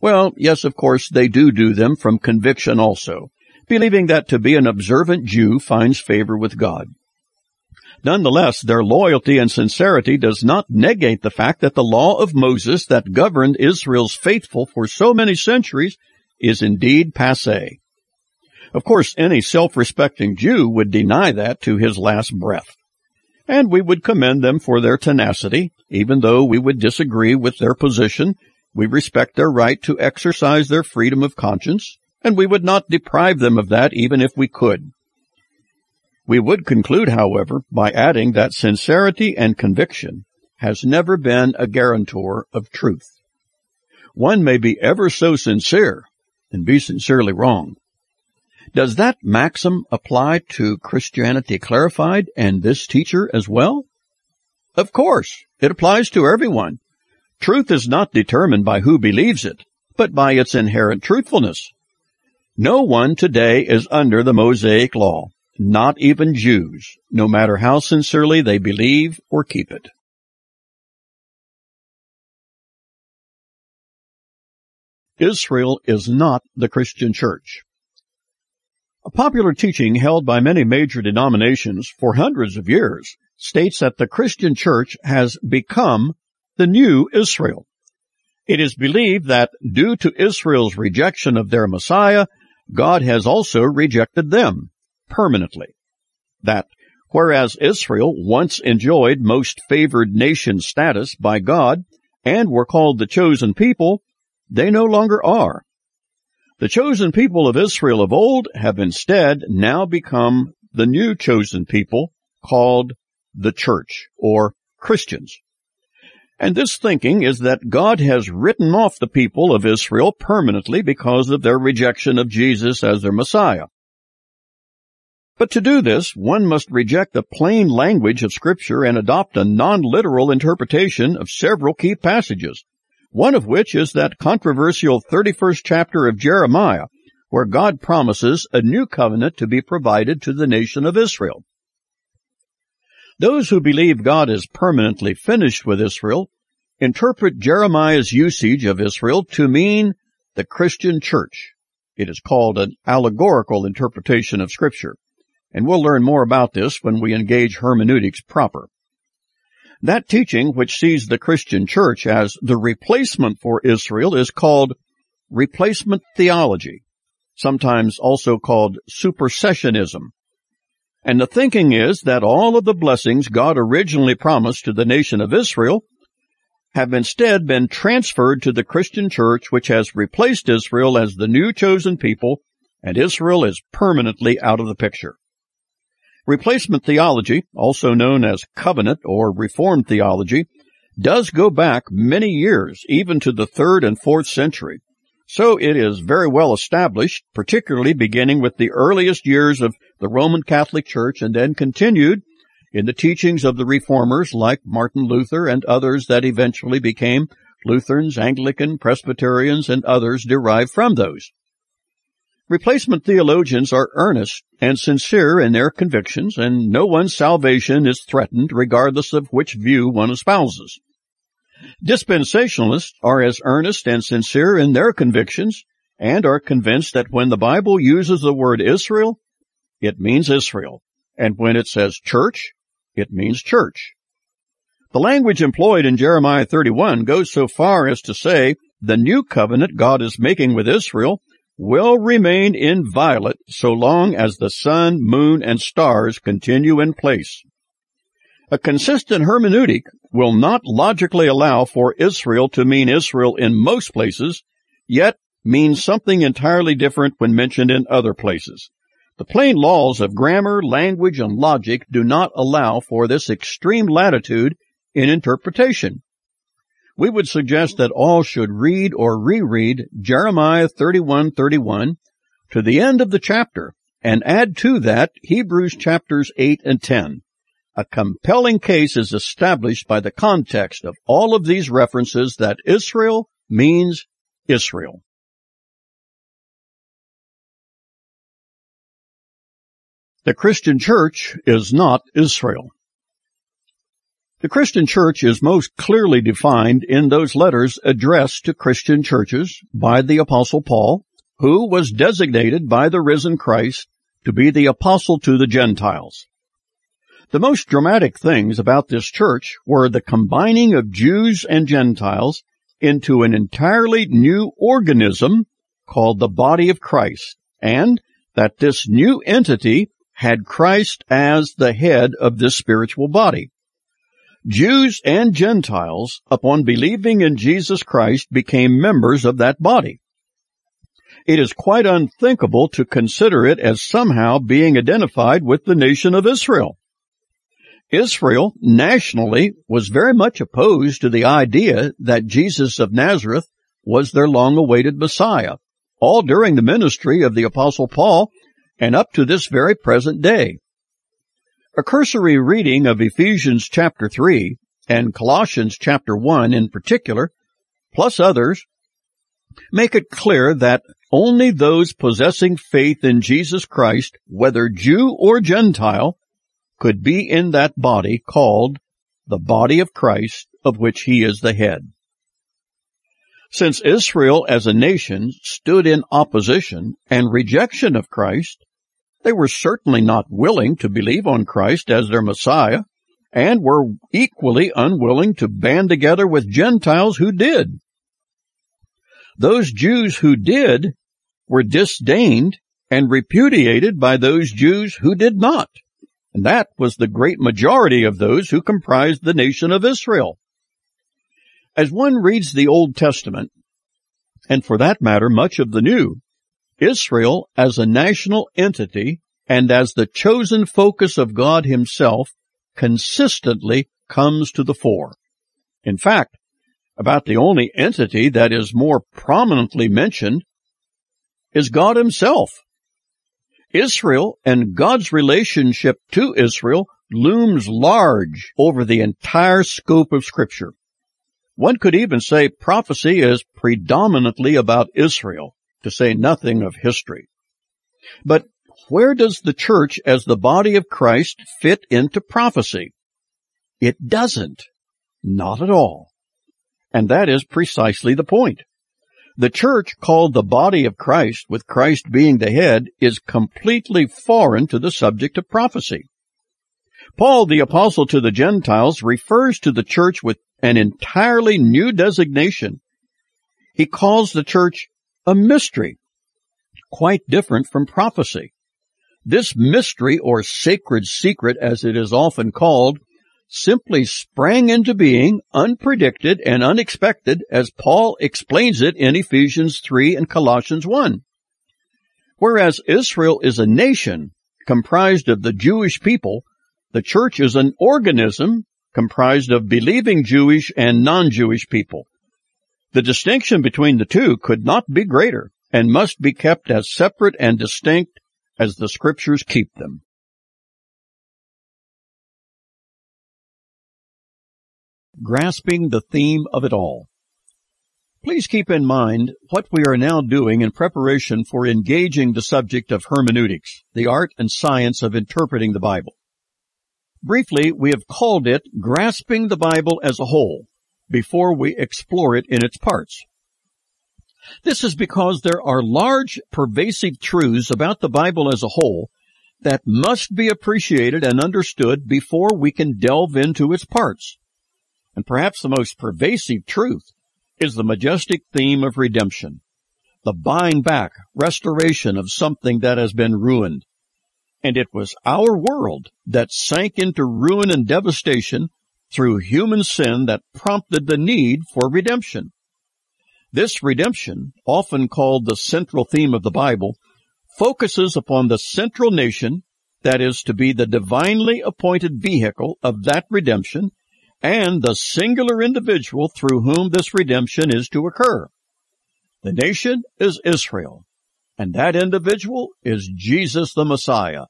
Well, yes, of course, they do do them from conviction also, believing that to be an observant Jew finds favor with God. Nonetheless, their loyalty and sincerity does not negate the fact that the law of Moses that governed Israel's faithful for so many centuries is indeed passe. Of course, any self-respecting Jew would deny that to his last breath. And we would commend them for their tenacity, even though we would disagree with their position. We respect their right to exercise their freedom of conscience, and we would not deprive them of that even if we could. We would conclude, however, by adding that sincerity and conviction has never been a guarantor of truth. One may be ever so sincere and be sincerely wrong. Does that maxim apply to Christianity Clarified and this teacher as well? Of course, it applies to everyone. Truth is not determined by who believes it, but by its inherent truthfulness. No one today is under the Mosaic law, not even Jews, no matter how sincerely they believe or keep it. Israel is not the Christian church. A popular teaching held by many major denominations for hundreds of years states that the Christian church has become the new Israel. It is believed that due to Israel's rejection of their Messiah, God has also rejected them permanently. That whereas Israel once enjoyed most favored nation status by God and were called the chosen people, they no longer are. The chosen people of Israel of old have instead now become the new chosen people called the church or Christians. And this thinking is that God has written off the people of Israel permanently because of their rejection of Jesus as their Messiah. But to do this, one must reject the plain language of Scripture and adopt a non-literal interpretation of several key passages, one of which is that controversial 31st chapter of Jeremiah, where God promises a new covenant to be provided to the nation of Israel. Those who believe God is permanently finished with Israel interpret Jeremiah's usage of Israel to mean the Christian church. It is called an allegorical interpretation of scripture. And we'll learn more about this when we engage hermeneutics proper. That teaching, which sees the Christian church as the replacement for Israel, is called replacement theology. sometimes also called supersessionism. And the thinking is that all of the blessings God originally promised to the nation of Israel have instead been transferred to the Christian church, which has replaced Israel as the new chosen people, and Israel is permanently out of the picture. Replacement theology, also known as covenant or reformed theology, does go back many years, even to the third and fourth century. So it is very well established, particularly beginning with the earliest years of the Roman Catholic Church and then continued in the teachings of the reformers like Martin Luther and others that eventually became Lutherans, Anglican, Presbyterians, and others derived from those. Replacement theologians are earnest and sincere in their convictions, and no one's salvation is threatened regardless of which view one espouses. Dispensationalists are as earnest and sincere in their convictions and are convinced that when the Bible uses the word Israel, it means Israel, and when it says church, it means church. The language employed in Jeremiah 31 goes so far as to say the new covenant God is making with Israel will remain inviolate so long as the sun, moon, and stars continue in place. A consistent hermeneutic will not logically allow for Israel to mean Israel in most places, yet means something entirely different when mentioned in other places. The plain laws of grammar, language, and logic do not allow for this extreme latitude in interpretation we would suggest that all should read or reread Jeremiah 31:31 to the end of the chapter and add to that Hebrews chapters 8 and 10. A compelling case is established by the context of all of these references that Israel means Israel. The Christian church is not Israel. The Christian church is most clearly defined in those letters addressed to Christian churches by the apostle Paul, who was designated by the risen Christ to be the apostle to the Gentiles. The most dramatic things about this church were the combining of Jews and Gentiles into an entirely new organism called the body of Christ, and that this new entity had Christ as the head of this spiritual body. Jews and Gentiles, upon believing in Jesus Christ, became members of that body. It is quite unthinkable to consider it as somehow being identified with the nation of Israel. Israel, nationally, was very much opposed to the idea that Jesus of Nazareth was their long-awaited Messiah, all during the ministry of the Apostle Paul and up to this very present day. A cursory reading of Ephesians chapter 3 and Colossians chapter 1 in particular, plus others, make it clear that only those possessing faith in Jesus Christ, whether Jew or Gentile, could be in that body called the body of Christ of which he is the head. Since Israel as a nation stood in opposition and rejection of Christ, they were certainly not willing to believe on Christ as their Messiah and were equally unwilling to band together with Gentiles who did. Those Jews who did were disdained and repudiated by those Jews who did not. And that was the great majority of those who comprised the nation of Israel. As one reads the Old Testament, and for that matter much of the New, Israel as a national entity and as the chosen focus of God himself consistently comes to the fore. In fact, about the only entity that is more prominently mentioned is God himself. Israel and God's relationship to Israel looms large over the entire scope of scripture. One could even say prophecy is predominantly about Israel to say nothing of history. But where does the church as the body of Christ fit into prophecy? It doesn't. Not at all. And that is precisely the point. The church called the body of Christ, with Christ being the head, is completely foreign to the subject of prophecy. Paul, the apostle to the Gentiles, refers to the church with an entirely new designation. He calls the church a mystery. quite different from prophecy. This mystery or sacred secret as it is often called simply sprang into being unpredicted and unexpected as Paul explains it in Ephesians 3 and Colossians 1. Whereas Israel is a nation comprised of the Jewish people, the church is an organism comprised of believing Jewish and non-Jewish people. The distinction between the two could not be greater and must be kept as separate and distinct as the scriptures keep them. Grasping the theme of it all. Please keep in mind what we are now doing in preparation for engaging the subject of hermeneutics, the art and science of interpreting the Bible. Briefly, we have called it grasping the Bible as a whole before we explore it in its parts. This is because there are large pervasive truths about the Bible as a whole that must be appreciated and understood before we can delve into its parts. And perhaps the most pervasive truth is the majestic theme of redemption, the buying back, restoration of something that has been ruined, and it was our world that sank into ruin and devastation through human sin that prompted the need for redemption. This redemption, often called the central theme of the Bible, focuses upon the central nation that is to be the divinely appointed vehicle of that redemption and the singular individual through whom this redemption is to occur. The nation is Israel, and that individual is Jesus the Messiah,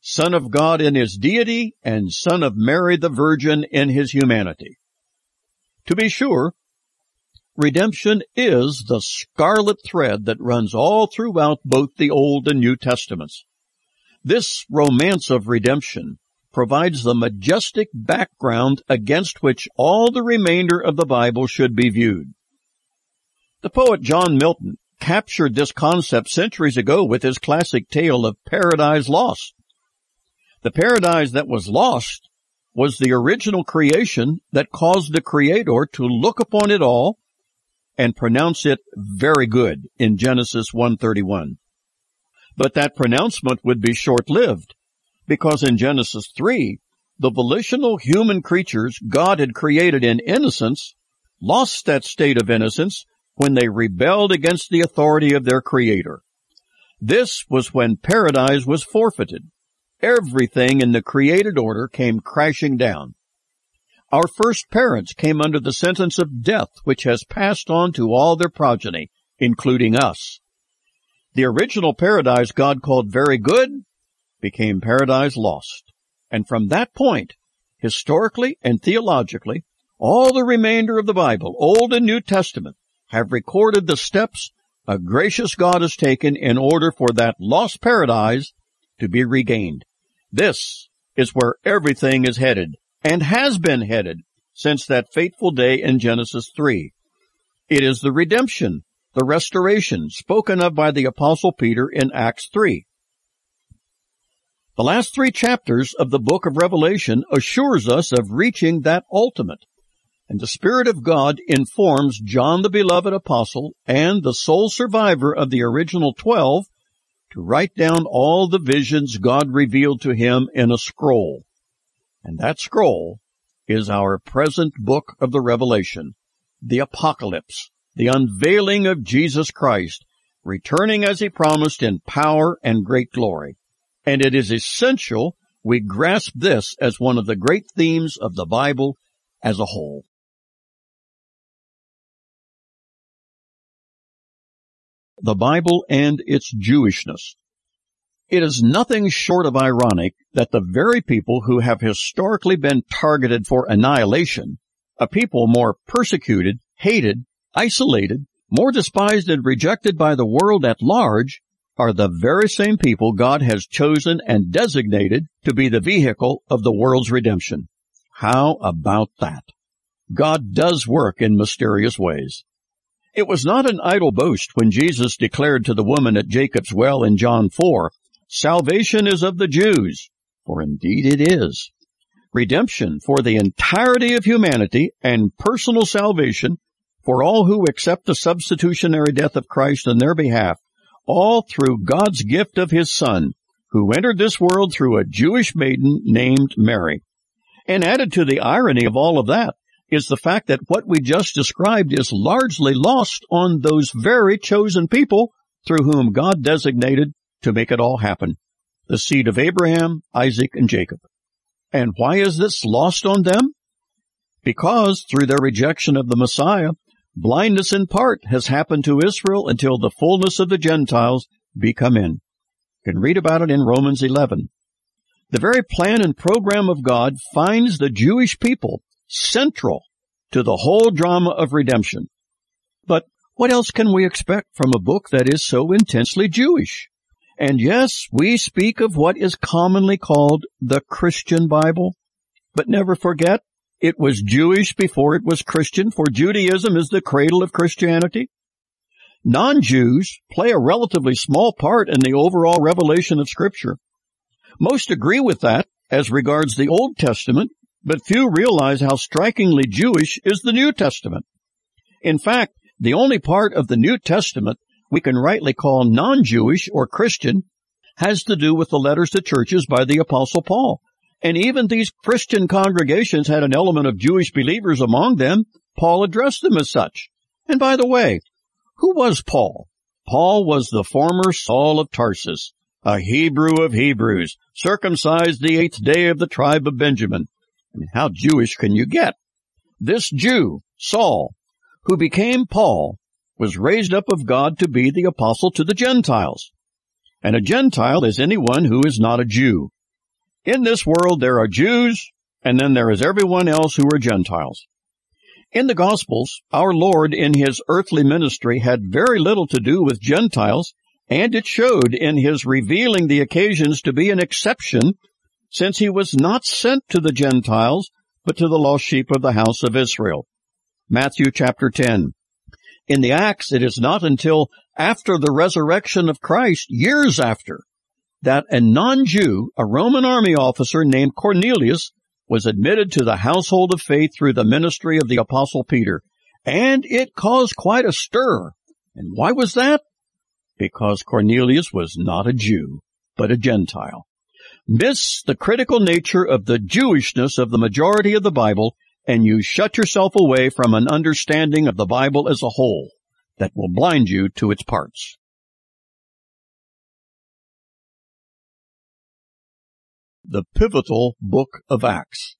Son of God in his deity and Son of Mary the Virgin in his humanity. To be sure, redemption is the scarlet thread that runs all throughout both the Old and New Testaments. This romance of redemption provides the majestic background against which all the remainder of the Bible should be viewed. The poet John Milton captured this concept centuries ago with his classic tale of Paradise Lost. The paradise that was lost was the original creation that caused the Creator to look upon it all and pronounce it very good in Genesis 131. But that pronouncement would be short-lived because in Genesis 3, the volitional human creatures God had created in innocence lost that state of innocence when they rebelled against the authority of their creator. This was when paradise was forfeited everything in the created order came crashing down. Our first parents came under the sentence of death, which has passed on to all their progeny, including us. The original paradise God called very good became paradise lost. And from that point, historically and theologically, all the remainder of the Bible, Old and New Testament, have recorded the steps a gracious God has taken in order for that lost paradise to be regained. This is where everything is headed and has been headed since that fateful day in Genesis 3. It is the redemption, the restoration spoken of by the apostle Peter in Acts 3. The last three chapters of the book of Revelation assures us of reaching that ultimate. And the Spirit of God informs John the beloved apostle and the sole survivor of the original twelve to write down all the visions God revealed to him in a scroll. And that scroll is our present book of the Revelation, the Apocalypse, the unveiling of Jesus Christ, returning as he promised in power and great glory. And it is essential we grasp this as one of the great themes of the Bible as a whole. the Bible and its Jewishness. It is nothing short of ironic that the very people who have historically been targeted for annihilation, a people more persecuted, hated, isolated, more despised and rejected by the world at large, are the very same people God has chosen and designated to be the vehicle of the world's redemption. How about that? God does work in mysterious ways. It was not an idle boast when Jesus declared to the woman at Jacob's well in John 4, Salvation is of the Jews, for indeed it is. Redemption for the entirety of humanity and personal salvation for all who accept the substitutionary death of Christ in their behalf all through God's gift of his son, who entered this world through a Jewish maiden named Mary. And added to the irony of all of that is the fact that what we just described is largely lost on those very chosen people through whom God designated to make it all happen. The seed of Abraham, Isaac, and Jacob. And why is this lost on them? Because through their rejection of the Messiah, blindness in part has happened to Israel until the fullness of the Gentiles be come in. You can read about it in Romans 11. The very plan and program of God finds the Jewish people central to the whole drama of redemption. But what else can we expect from a book that is so intensely Jewish? And yes, we speak of what is commonly called the Christian Bible, but never forget it was Jewish before it was Christian, for Judaism is the cradle of Christianity. Non-Jews play a relatively small part in the overall revelation of Scripture. Most agree with that as regards the Old Testament, but few realize how strikingly Jewish is the New Testament. In fact, the only part of the New Testament we can rightly call non-Jewish or Christian has to do with the letters to churches by the Apostle Paul. And even these Christian congregations had an element of Jewish believers among them. Paul addressed them as such. And by the way, who was Paul? Paul was the former Saul of Tarsus, a Hebrew of Hebrews, circumcised the eighth day of the tribe of Benjamin. How Jewish can you get? This Jew, Saul, who became Paul, was raised up of God to be the apostle to the Gentiles. And a Gentile is anyone who is not a Jew. In this world there are Jews, and then there is everyone else who are Gentiles. In the Gospels, our Lord in his earthly ministry had very little to do with Gentiles, and it showed in his revealing the occasions to be an exception, since he was not sent to the Gentiles, but to the lost sheep of the house of Israel. Matthew chapter 10. In the Acts, it is not until after the resurrection of Christ, years after, that a non-Jew, a Roman army officer named Cornelius, was admitted to the household of faith through the ministry of the apostle Peter. And it caused quite a stir. And why was that? Because Cornelius was not a Jew, but a Gentile. Miss the critical nature of the Jewishness of the majority of the Bible and you shut yourself away from an understanding of the Bible as a whole that will blind you to its parts. The pivotal book of Acts.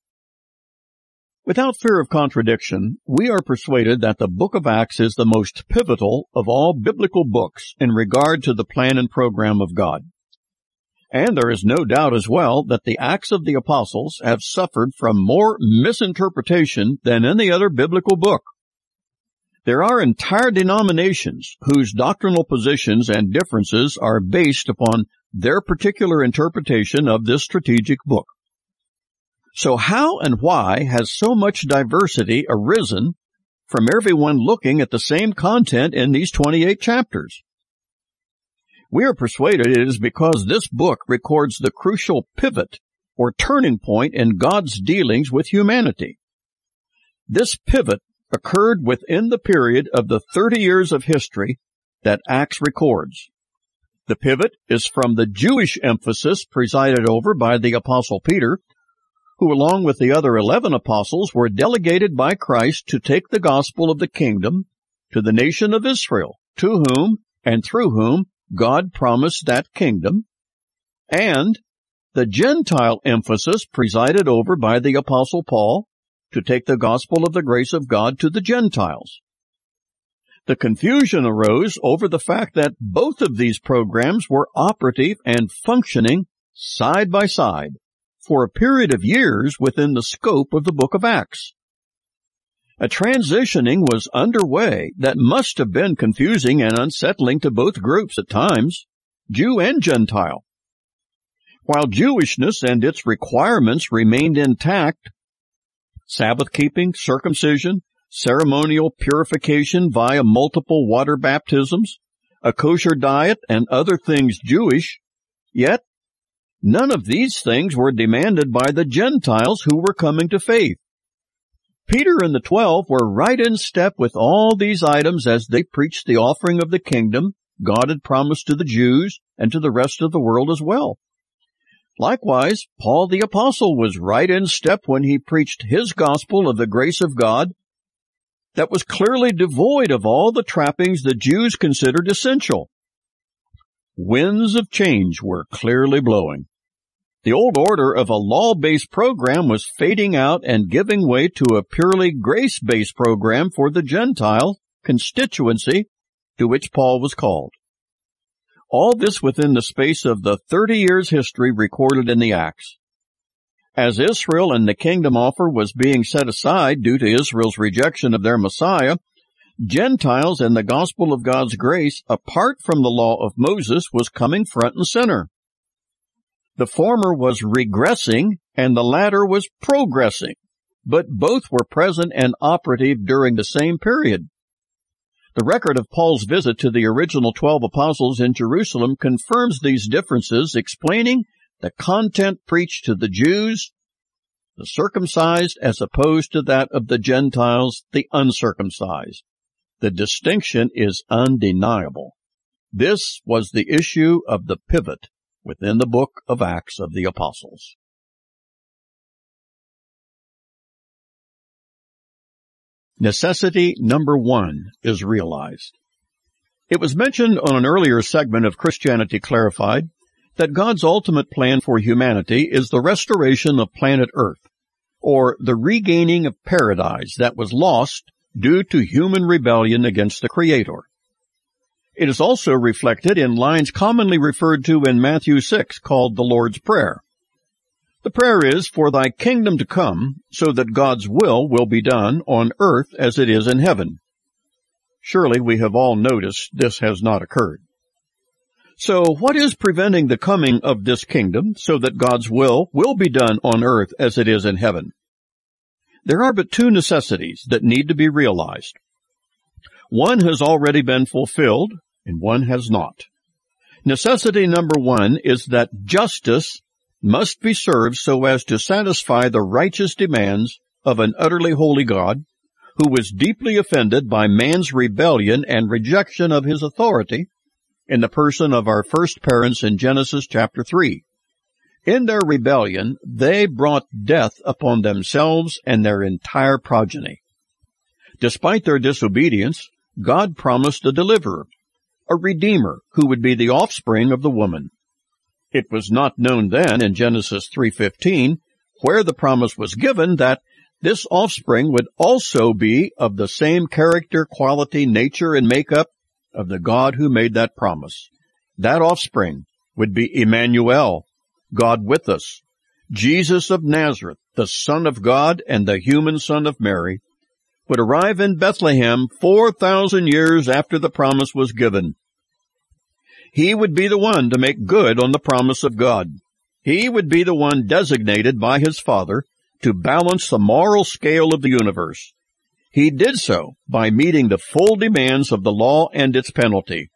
Without fear of contradiction, we are persuaded that the book of Acts is the most pivotal of all biblical books in regard to the plan and program of God. And there is no doubt as well that the Acts of the Apostles have suffered from more misinterpretation than any other biblical book. There are entire denominations whose doctrinal positions and differences are based upon their particular interpretation of this strategic book. So how and why has so much diversity arisen from everyone looking at the same content in these 28 chapters? We are persuaded it is because this book records the crucial pivot or turning point in God's dealings with humanity. This pivot occurred within the period of the 30 years of history that Acts records. The pivot is from the Jewish emphasis presided over by the apostle Peter, who along with the other 11 apostles were delegated by Christ to take the gospel of the kingdom to the nation of Israel, to whom and through whom God promised that kingdom, and the Gentile emphasis presided over by the apostle Paul to take the gospel of the grace of God to the Gentiles. The confusion arose over the fact that both of these programs were operative and functioning side by side for a period of years within the scope of the book of Acts. A transitioning was underway that must have been confusing and unsettling to both groups at times, Jew and Gentile. While Jewishness and its requirements remained intact, Sabbath keeping, circumcision, ceremonial purification via multiple water baptisms, a kosher diet, and other things Jewish, yet none of these things were demanded by the Gentiles who were coming to faith. Peter and the twelve were right in step with all these items as they preached the offering of the kingdom God had promised to the Jews and to the rest of the world as well. Likewise, Paul the Apostle was right in step when he preached his gospel of the grace of God that was clearly devoid of all the trappings the Jews considered essential. Winds of change were clearly blowing. The old order of a law-based program was fading out and giving way to a purely grace-based program for the Gentile constituency to which Paul was called. All this within the space of the 30 years history recorded in the Acts. As Israel and the kingdom offer was being set aside due to Israel's rejection of their Messiah, Gentiles and the gospel of God's grace apart from the law of Moses was coming front and center. The former was regressing and the latter was progressing, but both were present and operative during the same period. The record of Paul's visit to the original twelve apostles in Jerusalem confirms these differences, explaining the content preached to the Jews, the circumcised, as opposed to that of the Gentiles, the uncircumcised. The distinction is undeniable. This was the issue of the pivot within the book of Acts of the Apostles. Necessity number one is realized. It was mentioned on an earlier segment of Christianity Clarified that God's ultimate plan for humanity is the restoration of planet Earth, or the regaining of paradise that was lost due to human rebellion against the Creator. It is also reflected in lines commonly referred to in Matthew 6 called the Lord's Prayer. The prayer is for thy kingdom to come so that God's will will be done on earth as it is in heaven. Surely we have all noticed this has not occurred. So what is preventing the coming of this kingdom so that God's will will be done on earth as it is in heaven? There are but two necessities that need to be realized. One has already been fulfilled and one has not. Necessity number one is that justice must be served so as to satisfy the righteous demands of an utterly holy God who was deeply offended by man's rebellion and rejection of his authority in the person of our first parents in Genesis chapter 3. In their rebellion, they brought death upon themselves and their entire progeny. Despite their disobedience, God promised a deliverer, a redeemer who would be the offspring of the woman. It was not known then in Genesis 3:15 where the promise was given that this offspring would also be of the same character, quality, nature, and makeup of the God who made that promise. That offspring would be Emmanuel, God with us, Jesus of Nazareth, the Son of God and the human Son of Mary, would arrive in Bethlehem 4,000 years after the promise was given. He would be the one to make good on the promise of God. He would be the one designated by his Father to balance the moral scale of the universe. He did so by meeting the full demands of the law and its penalty.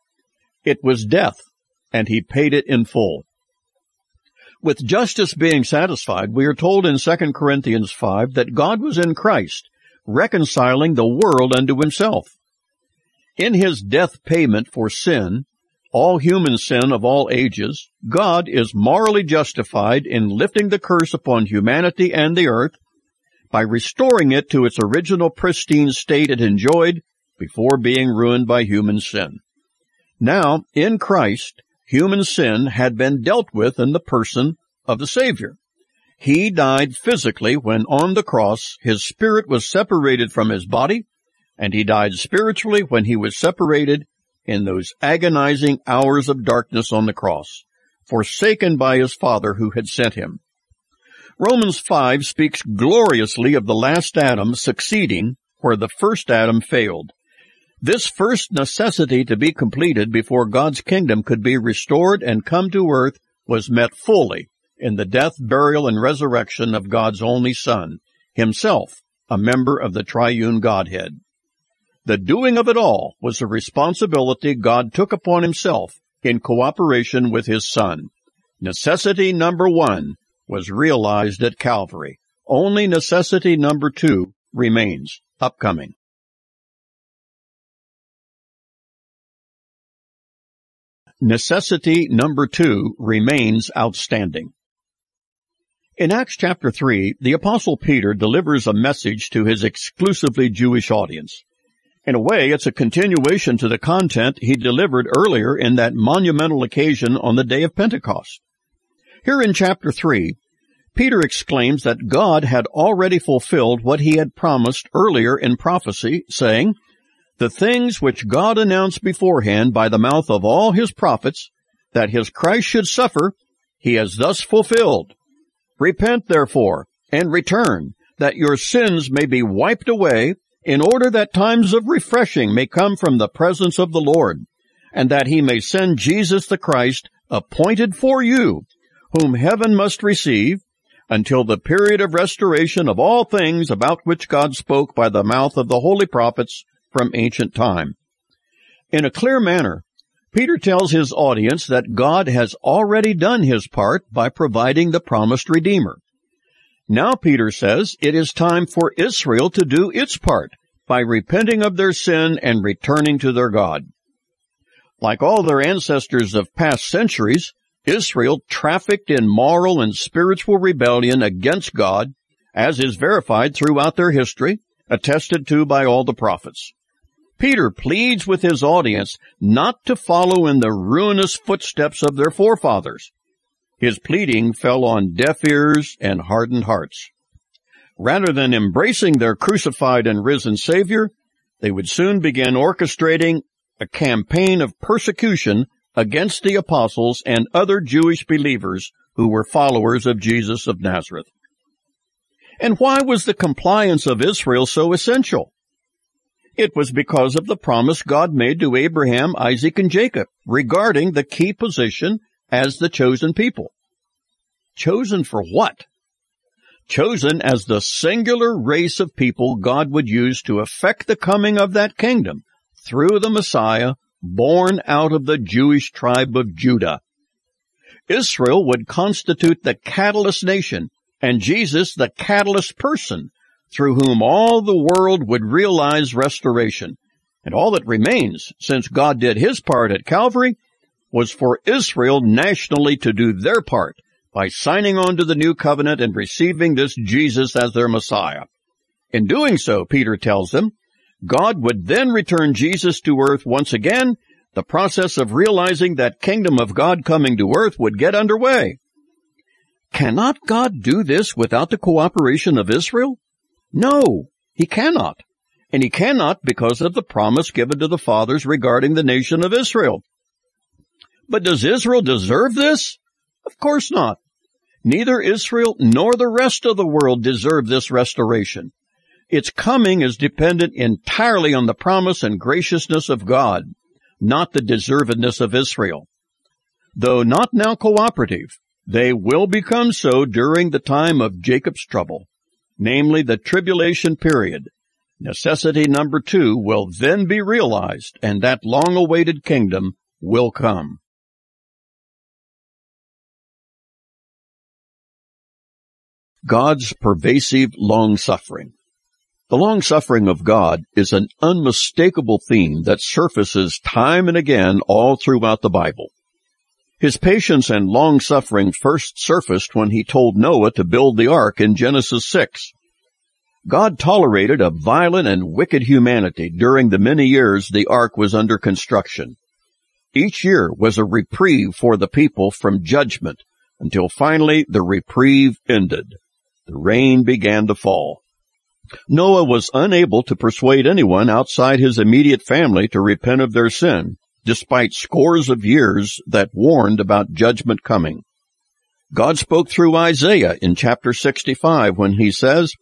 It was death, and he paid it in full. With justice being satisfied, we are told in 2 Corinthians 5 that God was in Christ, reconciling the world unto himself. In his death payment for sin, all human sin of all ages, God is morally justified in lifting the curse upon humanity and the earth by restoring it to its original pristine state it enjoyed before being ruined by human sin. Now, in Christ, human sin had been dealt with in the person of the Savior. He died physically when on the cross his spirit was separated from his body, and he died spiritually when he was separated in those agonizing hours of darkness on the cross, forsaken by his Father who had sent him. Romans 5 speaks gloriously of the last Adam succeeding where the first Adam failed. This first necessity to be completed before God's kingdom could be restored and come to earth was met fully in the death, burial, and resurrection of God's only Son, himself a member of the triune Godhead. The doing of it all was a responsibility God took upon himself in cooperation with his son. Necessity number one was realized at Calvary. Only necessity number two remains upcoming. necessity number two remains outstanding. In Acts chapter 3, the apostle Peter delivers a message to his exclusively Jewish audience. In a way, it's a continuation to the content he delivered earlier in that monumental occasion on the day of Pentecost. Here in chapter 3, Peter exclaims that God had already fulfilled what he had promised earlier in prophecy, saying, The things which God announced beforehand by the mouth of all his prophets, that his Christ should suffer, he has thus fulfilled. Repent therefore, and return, that your sins may be wiped away, in order that times of refreshing may come from the presence of the Lord, and that he may send Jesus the Christ, appointed for you, whom heaven must receive, until the period of restoration of all things about which God spoke by the mouth of the holy prophets from ancient time. In a clear manner, Peter tells his audience that God has already done his part by providing the promised Redeemer. Now Peter says it is time for Israel to do its part by repenting of their sin and returning to their God. Like all their ancestors of past centuries, Israel trafficked in moral and spiritual rebellion against God, as is verified throughout their history, attested to by all the prophets. Peter pleads with his audience not to follow in the ruinous footsteps of their forefathers, his pleading fell on deaf ears and hardened hearts. Rather than embracing their crucified and risen Savior, they would soon begin orchestrating a campaign of persecution against the apostles and other Jewish believers who were followers of Jesus of Nazareth. And why was the compliance of Israel so essential? It was because of the promise God made to Abraham, Isaac, and Jacob regarding the key position as the chosen people. Chosen for what? Chosen as the singular race of people God would use to effect the coming of that kingdom through the Messiah born out of the Jewish tribe of Judah. Israel would constitute the catalyst nation and Jesus the catalyst person through whom all the world would realize restoration. And all that remains, since God did his part at Calvary, was for Israel nationally to do their part by signing on to the new covenant and receiving this Jesus as their Messiah. In doing so, Peter tells them, God would then return Jesus to earth once again. The process of realizing that kingdom of God coming to earth would get underway. Cannot God do this without the cooperation of Israel? No, he cannot. And he cannot because of the promise given to the fathers regarding the nation of Israel. But does Israel deserve this? Of course not. Neither Israel nor the rest of the world deserve this restoration. Its coming is dependent entirely on the promise and graciousness of God, not the deservedness of Israel. Though not now cooperative, they will become so during the time of Jacob's trouble, namely the tribulation period. Necessity number two will then be realized and that long awaited kingdom will come. God's pervasive long-suffering. The long-suffering of God is an unmistakable theme that surfaces time and again all throughout the Bible. His patience and long-suffering first surfaced when he told Noah to build the ark in Genesis 6. God tolerated a violent and wicked humanity during the many years the ark was under construction. Each year was a reprieve for the people from judgment until finally the reprieve ended the rain began to fall. Noah was unable to persuade anyone outside his immediate family to repent of their sin, despite scores of years that warned about judgment coming. God spoke through Isaiah in chapter 65 when he says,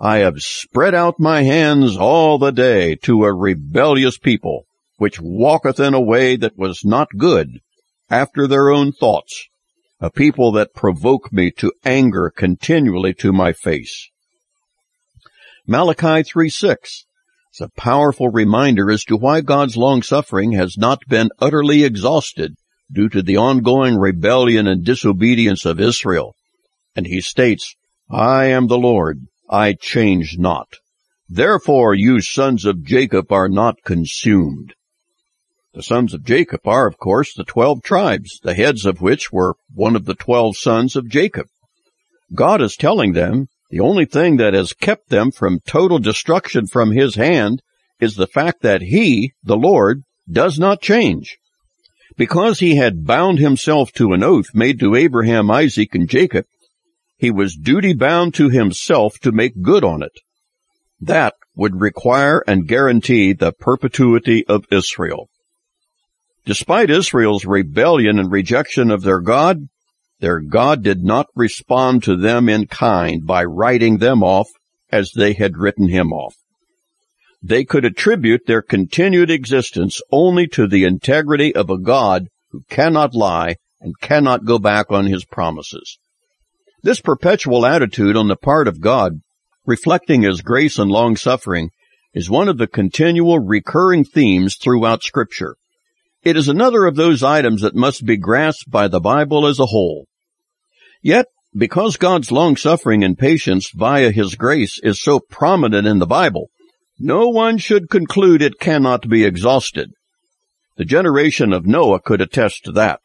I have spread out my hands all the day to a rebellious people, which walketh in a way that was not good, after their own thoughts a people that provoke me to anger continually to my face. Malachi 3:6 is a powerful reminder as to why God's long suffering has not been utterly exhausted due to the ongoing rebellion and disobedience of Israel. And he states, I am the Lord, I change not. Therefore you sons of Jacob are not consumed. The sons of Jacob are, of course, the twelve tribes, the heads of which were one of the twelve sons of Jacob. God is telling them the only thing that has kept them from total destruction from his hand is the fact that he, the Lord, does not change. Because he had bound himself to an oath made to Abraham, Isaac, and Jacob, he was duty bound to himself to make good on it. That would require and guarantee the perpetuity of Israel. Despite Israel's rebellion and rejection of their God, their God did not respond to them in kind by writing them off as they had written him off. They could attribute their continued existence only to the integrity of a God who cannot lie and cannot go back on his promises. This perpetual attitude on the part of God, reflecting his grace and long suffering, is one of the continual recurring themes throughout scripture. It is another of those items that must be grasped by the Bible as a whole. Yet, because God's long suffering and patience via His grace is so prominent in the Bible, no one should conclude it cannot be exhausted. The generation of Noah could attest to that.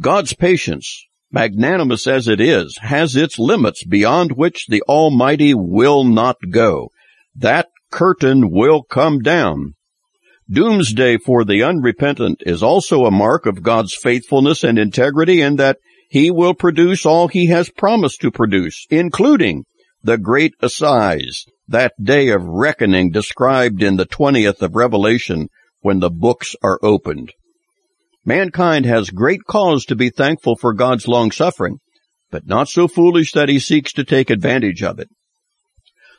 God's patience, magnanimous as it is, has its limits beyond which the Almighty will not go. That curtain will come down. Doomsday for the unrepentant is also a mark of God's faithfulness and integrity in that he will produce all he has promised to produce, including the great assize, that day of reckoning described in the 20th of Revelation when the books are opened. Mankind has great cause to be thankful for God's long suffering, but not so foolish that he seeks to take advantage of it.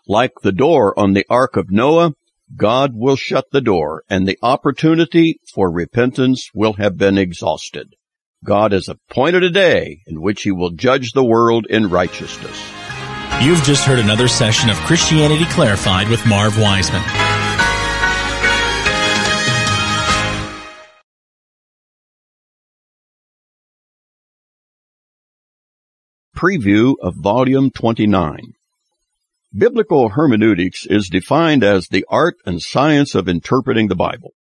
Like the door on the Ark of Noah, God will shut the door and the opportunity for repentance will have been exhausted. God has appointed a day in which he will judge the world in righteousness. You've just heard another session of Christianity Clarified with Marv Wiseman. Preview of Volume 29 Biblical hermeneutics is defined as the art and science of interpreting the Bible.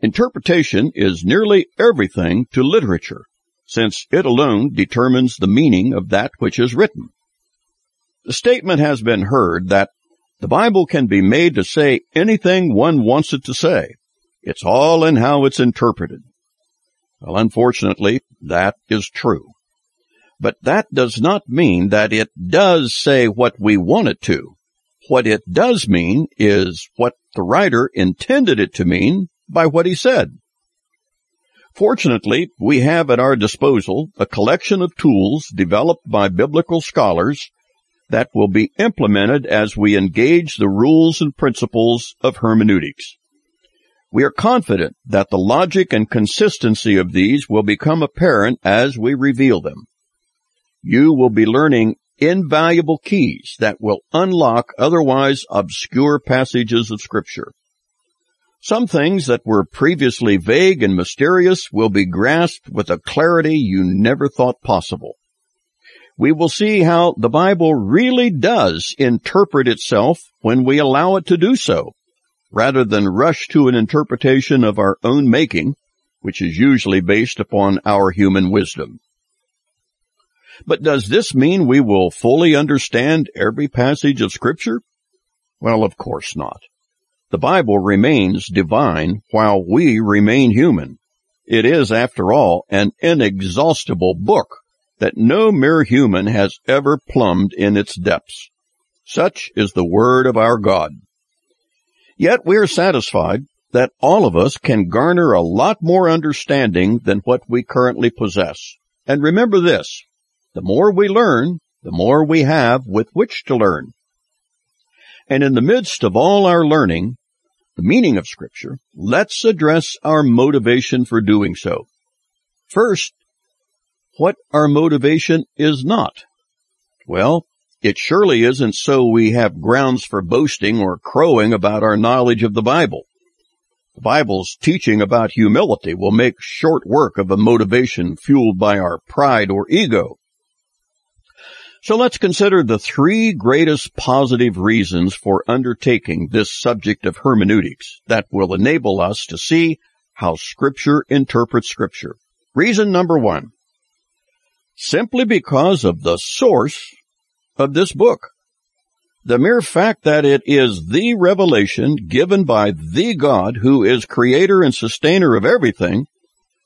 Interpretation is nearly everything to literature, since it alone determines the meaning of that which is written. The statement has been heard that the Bible can be made to say anything one wants it to say. It's all in how it's interpreted. Well, unfortunately, that is true. But that does not mean that it does say what we want it to. What it does mean is what the writer intended it to mean by what he said. Fortunately, we have at our disposal a collection of tools developed by biblical scholars that will be implemented as we engage the rules and principles of hermeneutics. We are confident that the logic and consistency of these will become apparent as we reveal them you will be learning invaluable keys that will unlock otherwise obscure passages of scripture. Some things that were previously vague and mysterious will be grasped with a clarity you never thought possible. We will see how the Bible really does interpret itself when we allow it to do so, rather than rush to an interpretation of our own making, which is usually based upon our human wisdom. But does this mean we will fully understand every passage of scripture? Well, of course not. The Bible remains divine while we remain human. It is, after all, an inexhaustible book that no mere human has ever plumbed in its depths. Such is the word of our God. Yet we are satisfied that all of us can garner a lot more understanding than what we currently possess. And remember this, the more we learn, the more we have with which to learn. And in the midst of all our learning, the meaning of scripture, let's address our motivation for doing so. First, what our motivation is not. Well, it surely isn't so we have grounds for boasting or crowing about our knowledge of the Bible. The Bible's teaching about humility will make short work of a motivation fueled by our pride or ego. So let's consider the three greatest positive reasons for undertaking this subject of hermeneutics that will enable us to see how Scripture interprets Scripture. Reason number one. Simply because of the source of this book. The mere fact that it is the revelation given by the God who is creator and sustainer of everything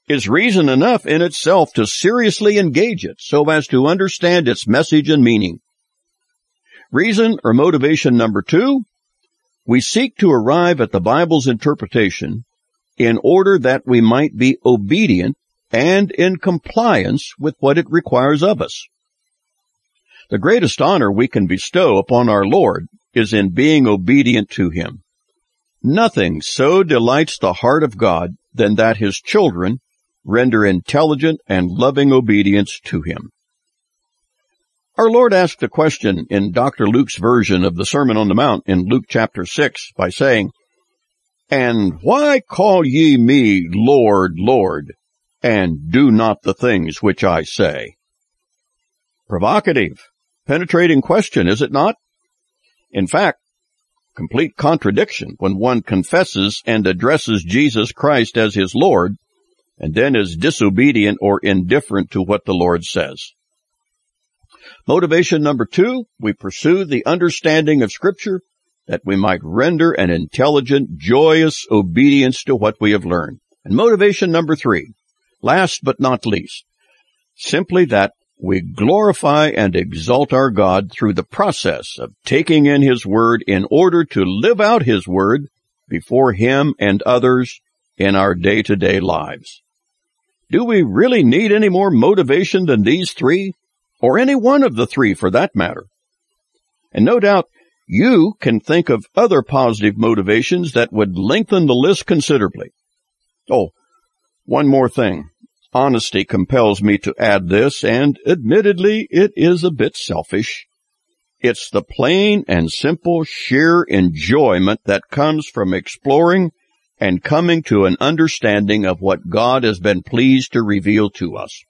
is reason enough in itself to seriously engage it so as to understand its message and meaning. Reason or motivation number two, we seek to arrive at the Bible's interpretation in order that we might be obedient and in compliance with what it requires of us. The greatest honor we can bestow upon our Lord is in being obedient to Him. Nothing so delights the heart of God than that His children render intelligent and loving obedience to Him. Our Lord asked a question in Dr. Luke's version of the Sermon on the Mount in Luke chapter 6 by saying, And why call ye me Lord, Lord, and do not the things which I say? Provocative, penetrating question, is it not? In fact, complete contradiction when one confesses and addresses Jesus Christ as his Lord and then is disobedient or indifferent to what the Lord says. Motivation number two, we pursue the understanding of scripture that we might render an intelligent, joyous obedience to what we have learned. And motivation number three, last but not least, simply that we glorify and exalt our God through the process of taking in His Word in order to live out His Word before Him and others in our day-to-day lives. Do we really need any more motivation than these three? or any one of the three for that matter. And no doubt you can think of other positive motivations that would lengthen the list considerably. Oh, one more thing. Honesty compels me to add this, and admittedly it is a bit selfish. It's the plain and simple sheer enjoyment that comes from exploring and coming to an understanding of what God has been pleased to reveal to us.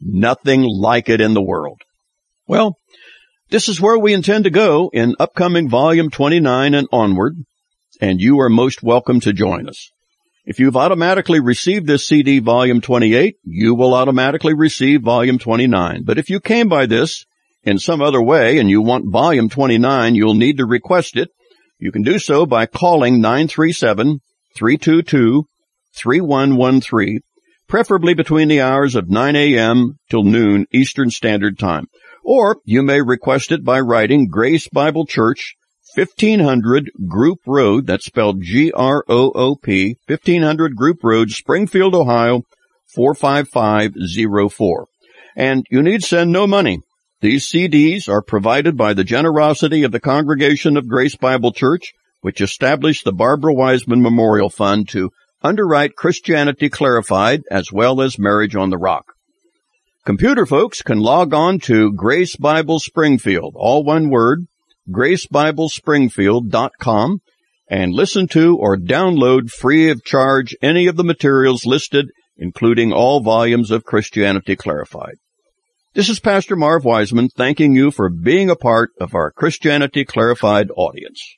Nothing like it in the world. Well, this is where we intend to go in upcoming volume 29 and onward, and you are most welcome to join us. If you've automatically received this CD volume 28, you will automatically receive volume 29. But if you came by this in some other way and you want volume 29, you'll need to request it. You can do so by calling 937 322 3113 preferably between the hours of 9 a.m. till noon Eastern Standard Time. Or you may request it by writing Grace Bible Church, 1500 Groop Road, that's spelled G-R-O-O-P, 1500 Groop Road, Springfield, Ohio, 45504. And you need send no money. These CDs are provided by the generosity of the Congregation of Grace Bible Church, which established the Barbara Wiseman Memorial Fund to underwrite Christianity Clarified as well as Marriage on the Rock. Computer folks can log on to Grace Bible Springfield, all one word, gracebiblespringfield.com and listen to or download free of charge any of the materials listed, including all volumes of Christianity Clarified. This is Pastor Marv Wiseman thanking you for being a part of our Christianity Clarified audience.